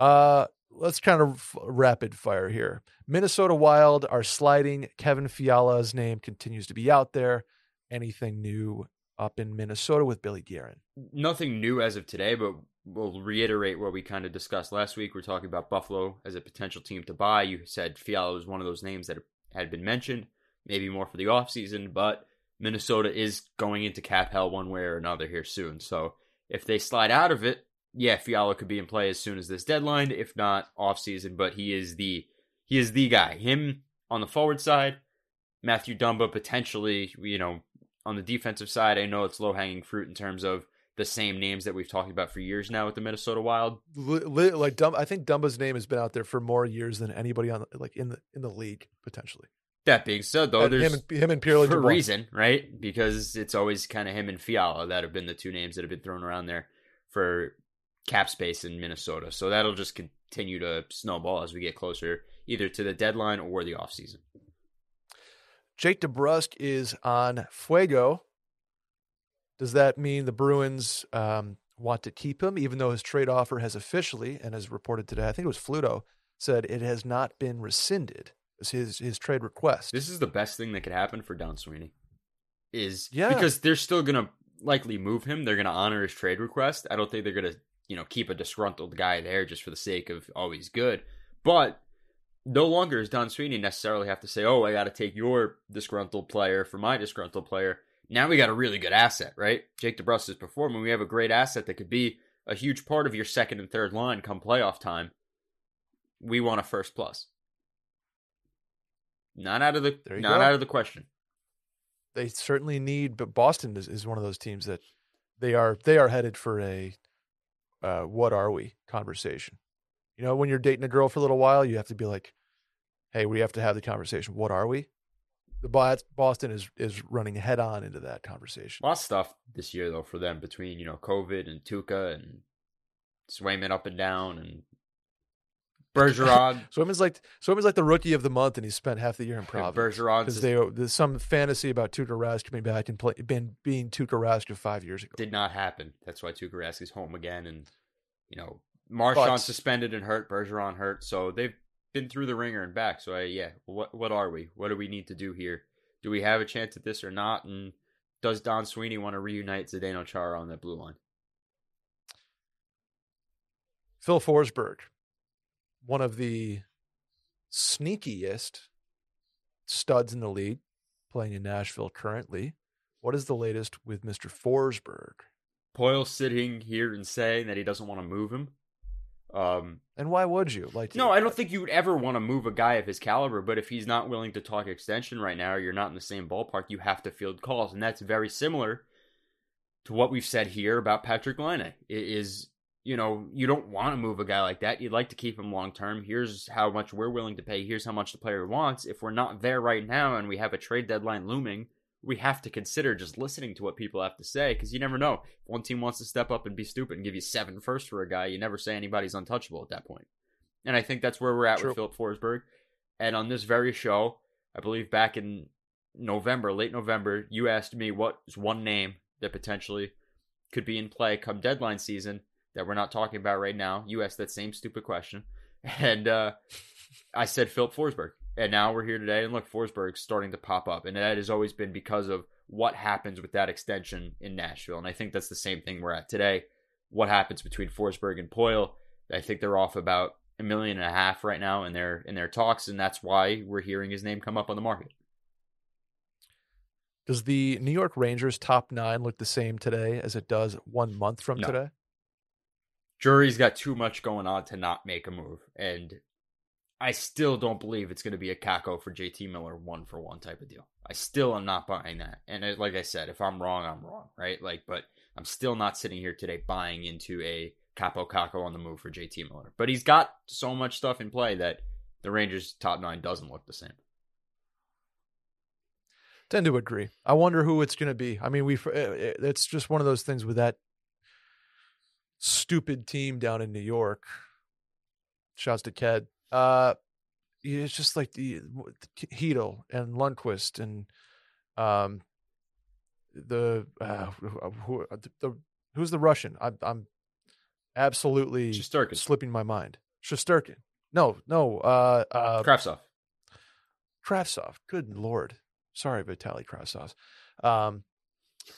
Uh, let's kind of rapid fire here. Minnesota Wild are sliding. Kevin Fiala's name continues to be out there. Anything new up in Minnesota with Billy Guerin? Nothing new as of today, but we'll reiterate what we kind of discussed last week. We're talking about Buffalo as a potential team to buy. You said Fiala was one of those names that had been mentioned, maybe more for the offseason, but Minnesota is going into cap hell one way or another here soon. So if they slide out of it, yeah, Fiala could be in play as soon as this deadline, if not offseason, but he is the he is the guy. Him on the forward side, Matthew Dumba potentially, you know, on the defensive side, I know it's low hanging fruit in terms of the same names that we've talked about for years now with the Minnesota Wild. Li- li- like I think Dumba's name has been out there for more years than anybody on like in the in the league potentially. That being said, though, And there's him and him and Pierre for a reason, right? Because it's always kind of him and Fiala that have been the two names that have been thrown around there for cap space in Minnesota. So that'll just continue to snowball as we get closer either to the deadline or the offseason. Jake DeBrusk is on Fuego. Does that mean the Bruins um, want to keep him, even though his trade offer has officially, and as reported today, I think it was Fluto, said it has not been rescinded. It's his his trade request. This is the best thing that could happen for Don Sweeney. Is Yeah. because they're still gonna likely move him. They're gonna honor his trade request. I don't think they're gonna, you know, keep a disgruntled guy there just for the sake of always good. But no longer does Don Sweeney necessarily have to say, "Oh, I got to take your disgruntled player for my disgruntled player." Now we got a really good asset, right? Jake DeBrusk is performing. We have a great asset that could be a huge part of your second and third line come playoff time. We want a first plus. Not out of the not go. out of the question. they certainly need, but Boston is, is one of those teams that they are they are headed for a uh, what are we conversation. You know, when you're dating a girl for a little while, you have to be like, hey, we have to have the conversation. What are we? The Bo- Boston is is running head on into that conversation. A lot of stuff this year though for them between you know COVID and Tuukka and Swayman up and down and Bergeron. *laughs* Swimmer's like Swimmer's like the rookie of the month, and he spent half the year in Providence Bergeron's because they there's some fantasy about Tuukka Rask coming back and play, been being Tuukka Rask of five years ago. did not happen. That's why Tuukka Rask is home again, and you know But- suspended and hurt, Bergeron hurt, so they've been through the ringer and back. So I, yeah, what what are we? What do we need to do here? Do we have a chance at this or not? And does Don Sweeney want to reunite Zdeno Chara on that blue line? Phil Forsberg, one of the sneakiest studs in the league, playing in Nashville currently. What is the latest with Mr. Forsberg? Poile sitting here and saying that he doesn't want to move him. Um, And why would you? Like, No, I don't think you would ever want to move a guy of his caliber, but if he's not willing to talk extension right now, you're not in the same ballpark, you have to field calls. And that's very similar to what we've said here about Patrik Laine. It is, you know, you don't want to move a guy like that. You'd like to keep him long term. Here's how much we're willing to pay. Here's how much the player wants. If we're not there right now and we have a trade deadline looming, we have to consider just listening to what people have to say because you never know. If one team wants to step up and be stupid and give you seven first for a guy, you never say anybody's untouchable at that point. And I think that's where we're at True. with Philip Forsberg. And on this very show, I believe back in November, late November, you asked me what is one name that potentially could be in play come deadline season that we're not talking about right now. You asked that same stupid question. *laughs* And uh, I said Philip Forsberg. And now we're here today, and look, Forsberg's starting to pop up. And that has always been because of what happens with that extension in Nashville. And I think that's the same thing we're at today. What happens between Forsberg and Poile? I think they're off about a million and a half right now in their in their talks, and that's why we're hearing his name come up on the market. Does the New York Rangers top nine look the same today as it does one month from No. today? Drury's got too much going on to not make a move, and I still don't believe it's going to be a Kakko for JT Miller one for one type of deal. I still am not buying that. And it, like I said, if I'm wrong, I'm wrong, right? Like, but I'm still not sitting here today buying into a Kaapo Kakko on the move for JT Miller. But he's got so much stuff in play that the Rangers top nine doesn't look the same. Tend to agree. I wonder who it's going to be. I mean, we eh, eh, it's just one of those things with that stupid team down in New York. Shouts to Ked. Uh, it's just like the Heedle and Lundqvist and um the uh, who, the who's the Russian? I, I'm absolutely Shesterkin. slipping my mind. Shosturkin. No, no. Uh, uh, Kravtsov. Kravtsov. Good lord. Sorry, Vitaly Kravtsov. Um,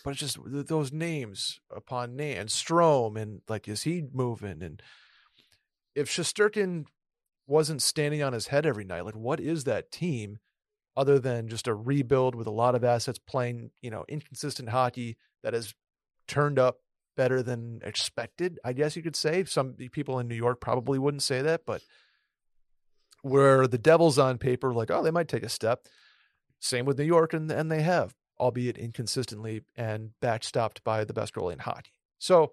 but it's just th- those names upon name and Strom and like is he moving? And if Shosturkin wasn't standing on his head every night, like what is that team other than just a rebuild with a lot of assets playing, you know, inconsistent hockey that has turned up better than expected? I guess you could say. Some people in New York probably wouldn't say that, but where the Devils on paper, like, oh, they might take a step. Same with New York, and and they have, albeit inconsistently and backstopped by the best goalie in hockey. So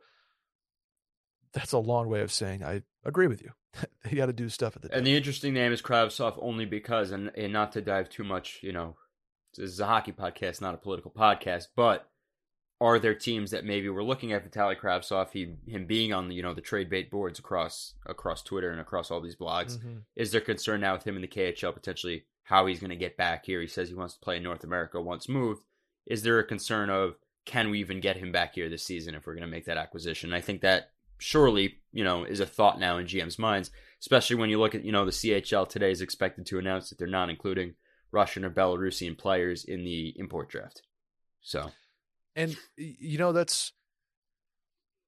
that's a long way of saying I agree with you. *laughs* you got to do stuff at the. And the interesting name is Kravtsov only because, and, and not to dive too much, you know, this is a hockey podcast, not a political podcast, but are there teams that maybe were looking at Vitaly Kravtsov, he, him being on the you know the trade bait boards across across Twitter and across all these blogs? Mm-hmm. Is there concern now with him in the KHL potentially how he's going to get back here? He says he wants to play in North America once moved. Is there a concern of can we even get him back here this season if we're going to make that acquisition? I think that surely you know is a thought now in GM's minds, especially when you look at you know the CHL today is expected to announce that they're not including Russian or Belarusian players in the import draft. So and you know that's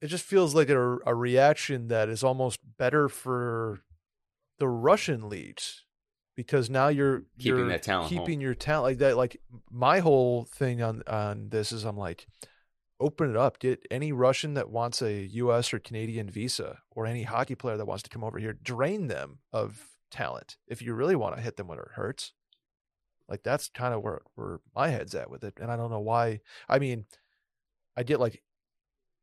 it just feels like a, a reaction that is almost better for the Russian leagues because now you're keeping you're that talent keeping home. your talent like that like my whole thing on on this is I'm like open it up get any Russian that wants a US or Canadian visa or any hockey player that wants to come over here drain them of talent if you really want to hit them when it hurts like that's kind of where where my head's at with it, and I don't know why. I mean, I get like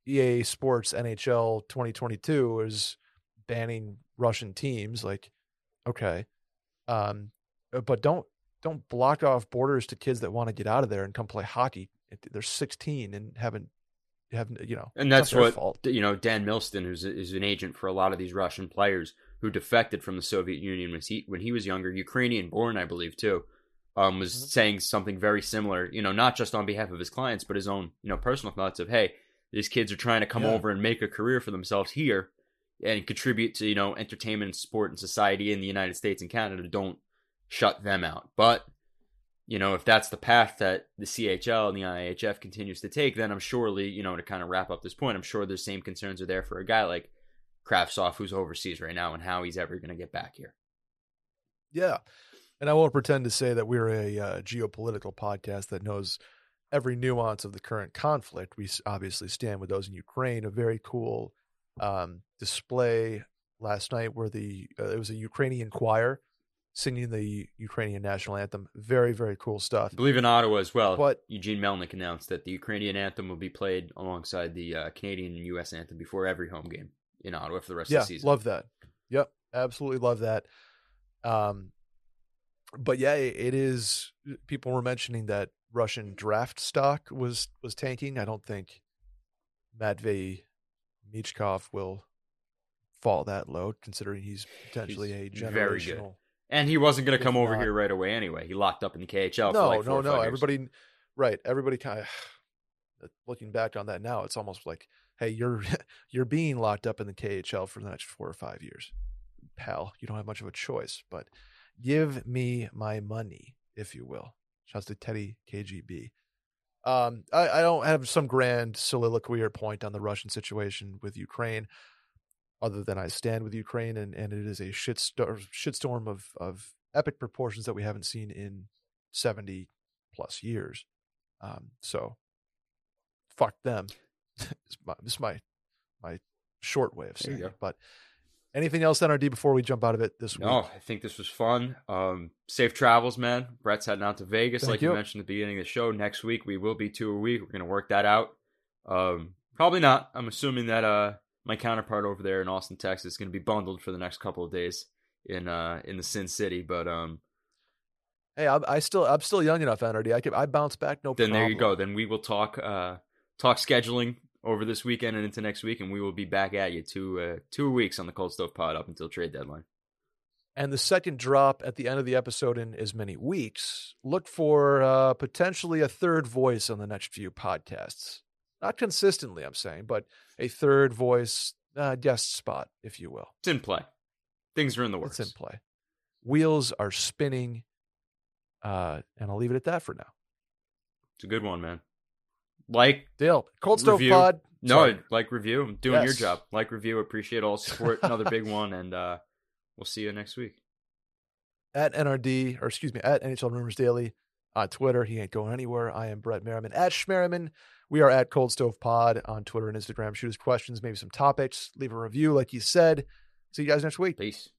EA Sports NHL 2022 is banning Russian teams. Like, okay, um, uh, but don't don't block off borders to kids that want to get out of there and come play hockey. They're 16 and haven't have you know, and that's what fault. you know. Dan Milstein, who's is an agent for a lot of these Russian players who defected from the Soviet Union when he when he was younger, Ukrainian born, I believe, too um, was mm-hmm. saying something very similar, you know, not just on behalf of his clients, but his own, you know, personal thoughts of, hey, these kids are trying to come yeah. over and make a career for themselves here and contribute to, you know, entertainment, sport, and society in the United States and Canada. Don't shut them out. But, you know, if that's the path that the CHL and the IHF continues to take, then I'm surely, you know, to kind of wrap up this point, I'm sure the same concerns are there for a guy like Kravtsov who's overseas right now and how he's ever going to get back here. Yeah. And I won't pretend to say that we're a uh, geopolitical podcast that knows every nuance of the current conflict. We obviously stand with those in Ukraine. A very cool um, display last night where the uh, it was a Ukrainian choir singing the Ukrainian national anthem. Very very cool stuff. I believe in Ottawa as well. But Eugene Melnyk announced that the Ukrainian anthem will be played alongside the uh, Canadian and U.S. anthem before every home game in Ottawa for the rest yeah, of the season. Love that. Yep, absolutely love that. Um, but yeah, it is. People were mentioning that Russian draft stock was was tanking. I don't think Matvey Michkov will fall that low, considering he's potentially he's a generational. Very good. And he wasn't going to come over not, here right away anyway. He locked up in the KHL. No, like no, no. Everybody, right? Everybody kind of *sighs* looking back on that now. It's almost like, hey, you're *laughs* you're being locked up in the KHL for the next four or five years, pal. You don't have much of a choice, but Give me my money, if you will. Shouts to Teddy KGB. Um, I, I, don't have some grand soliloquy or point on the Russian situation with Ukraine, other than I stand with Ukraine, and, and it is a shitstorm, shitstorm of, of epic proportions that we haven't seen in 70 plus years. Um, so, fuck them. *laughs* this, is my, this is my, my short way of saying it. But Anything else, NRD, before we jump out of it this week? No, I think this was fun. Um, safe travels, man. Brett's heading out to Vegas, Thank like you. you. mentioned at the beginning of the show. Next week we will be two a week. We're gonna work that out. Um, probably not. I'm assuming that uh, my counterpart over there in Austin, Texas, is gonna be bundled for the next couple of days in uh, in the Sin City. But um, hey, I, I still I'm still young enough, NRD. I can I bounce back no then problem. Then there you go. Then we will talk uh, talk scheduling over this weekend and into next week, and we will be back at you two uh, two weeks on the Cold Stove Pod up until trade deadline. And the second drop at the end of the episode in as many weeks, look for uh, potentially a third voice on the next few podcasts. Not consistently, I'm saying, but a third voice uh, guest spot, if you will. It's in play. Things are in the works. It's in play. Wheels are spinning, uh, and I'll leave it at that for now. It's a good one, man. Like Dale, Cold Stove review. Pod. No, Sorry. like review. I'm doing yes. your job. Like review. Appreciate all support. *laughs* Another big one, and uh, we'll see you next week. At NRD, or excuse me, at NHL Rumors Daily on Twitter. He ain't going anywhere. I am Brett Merriman at Schmerriman. We are at Cold Stove Pod on Twitter and Instagram. Shoot us questions, maybe some topics. Leave a review, like you said. See you guys next week. Peace.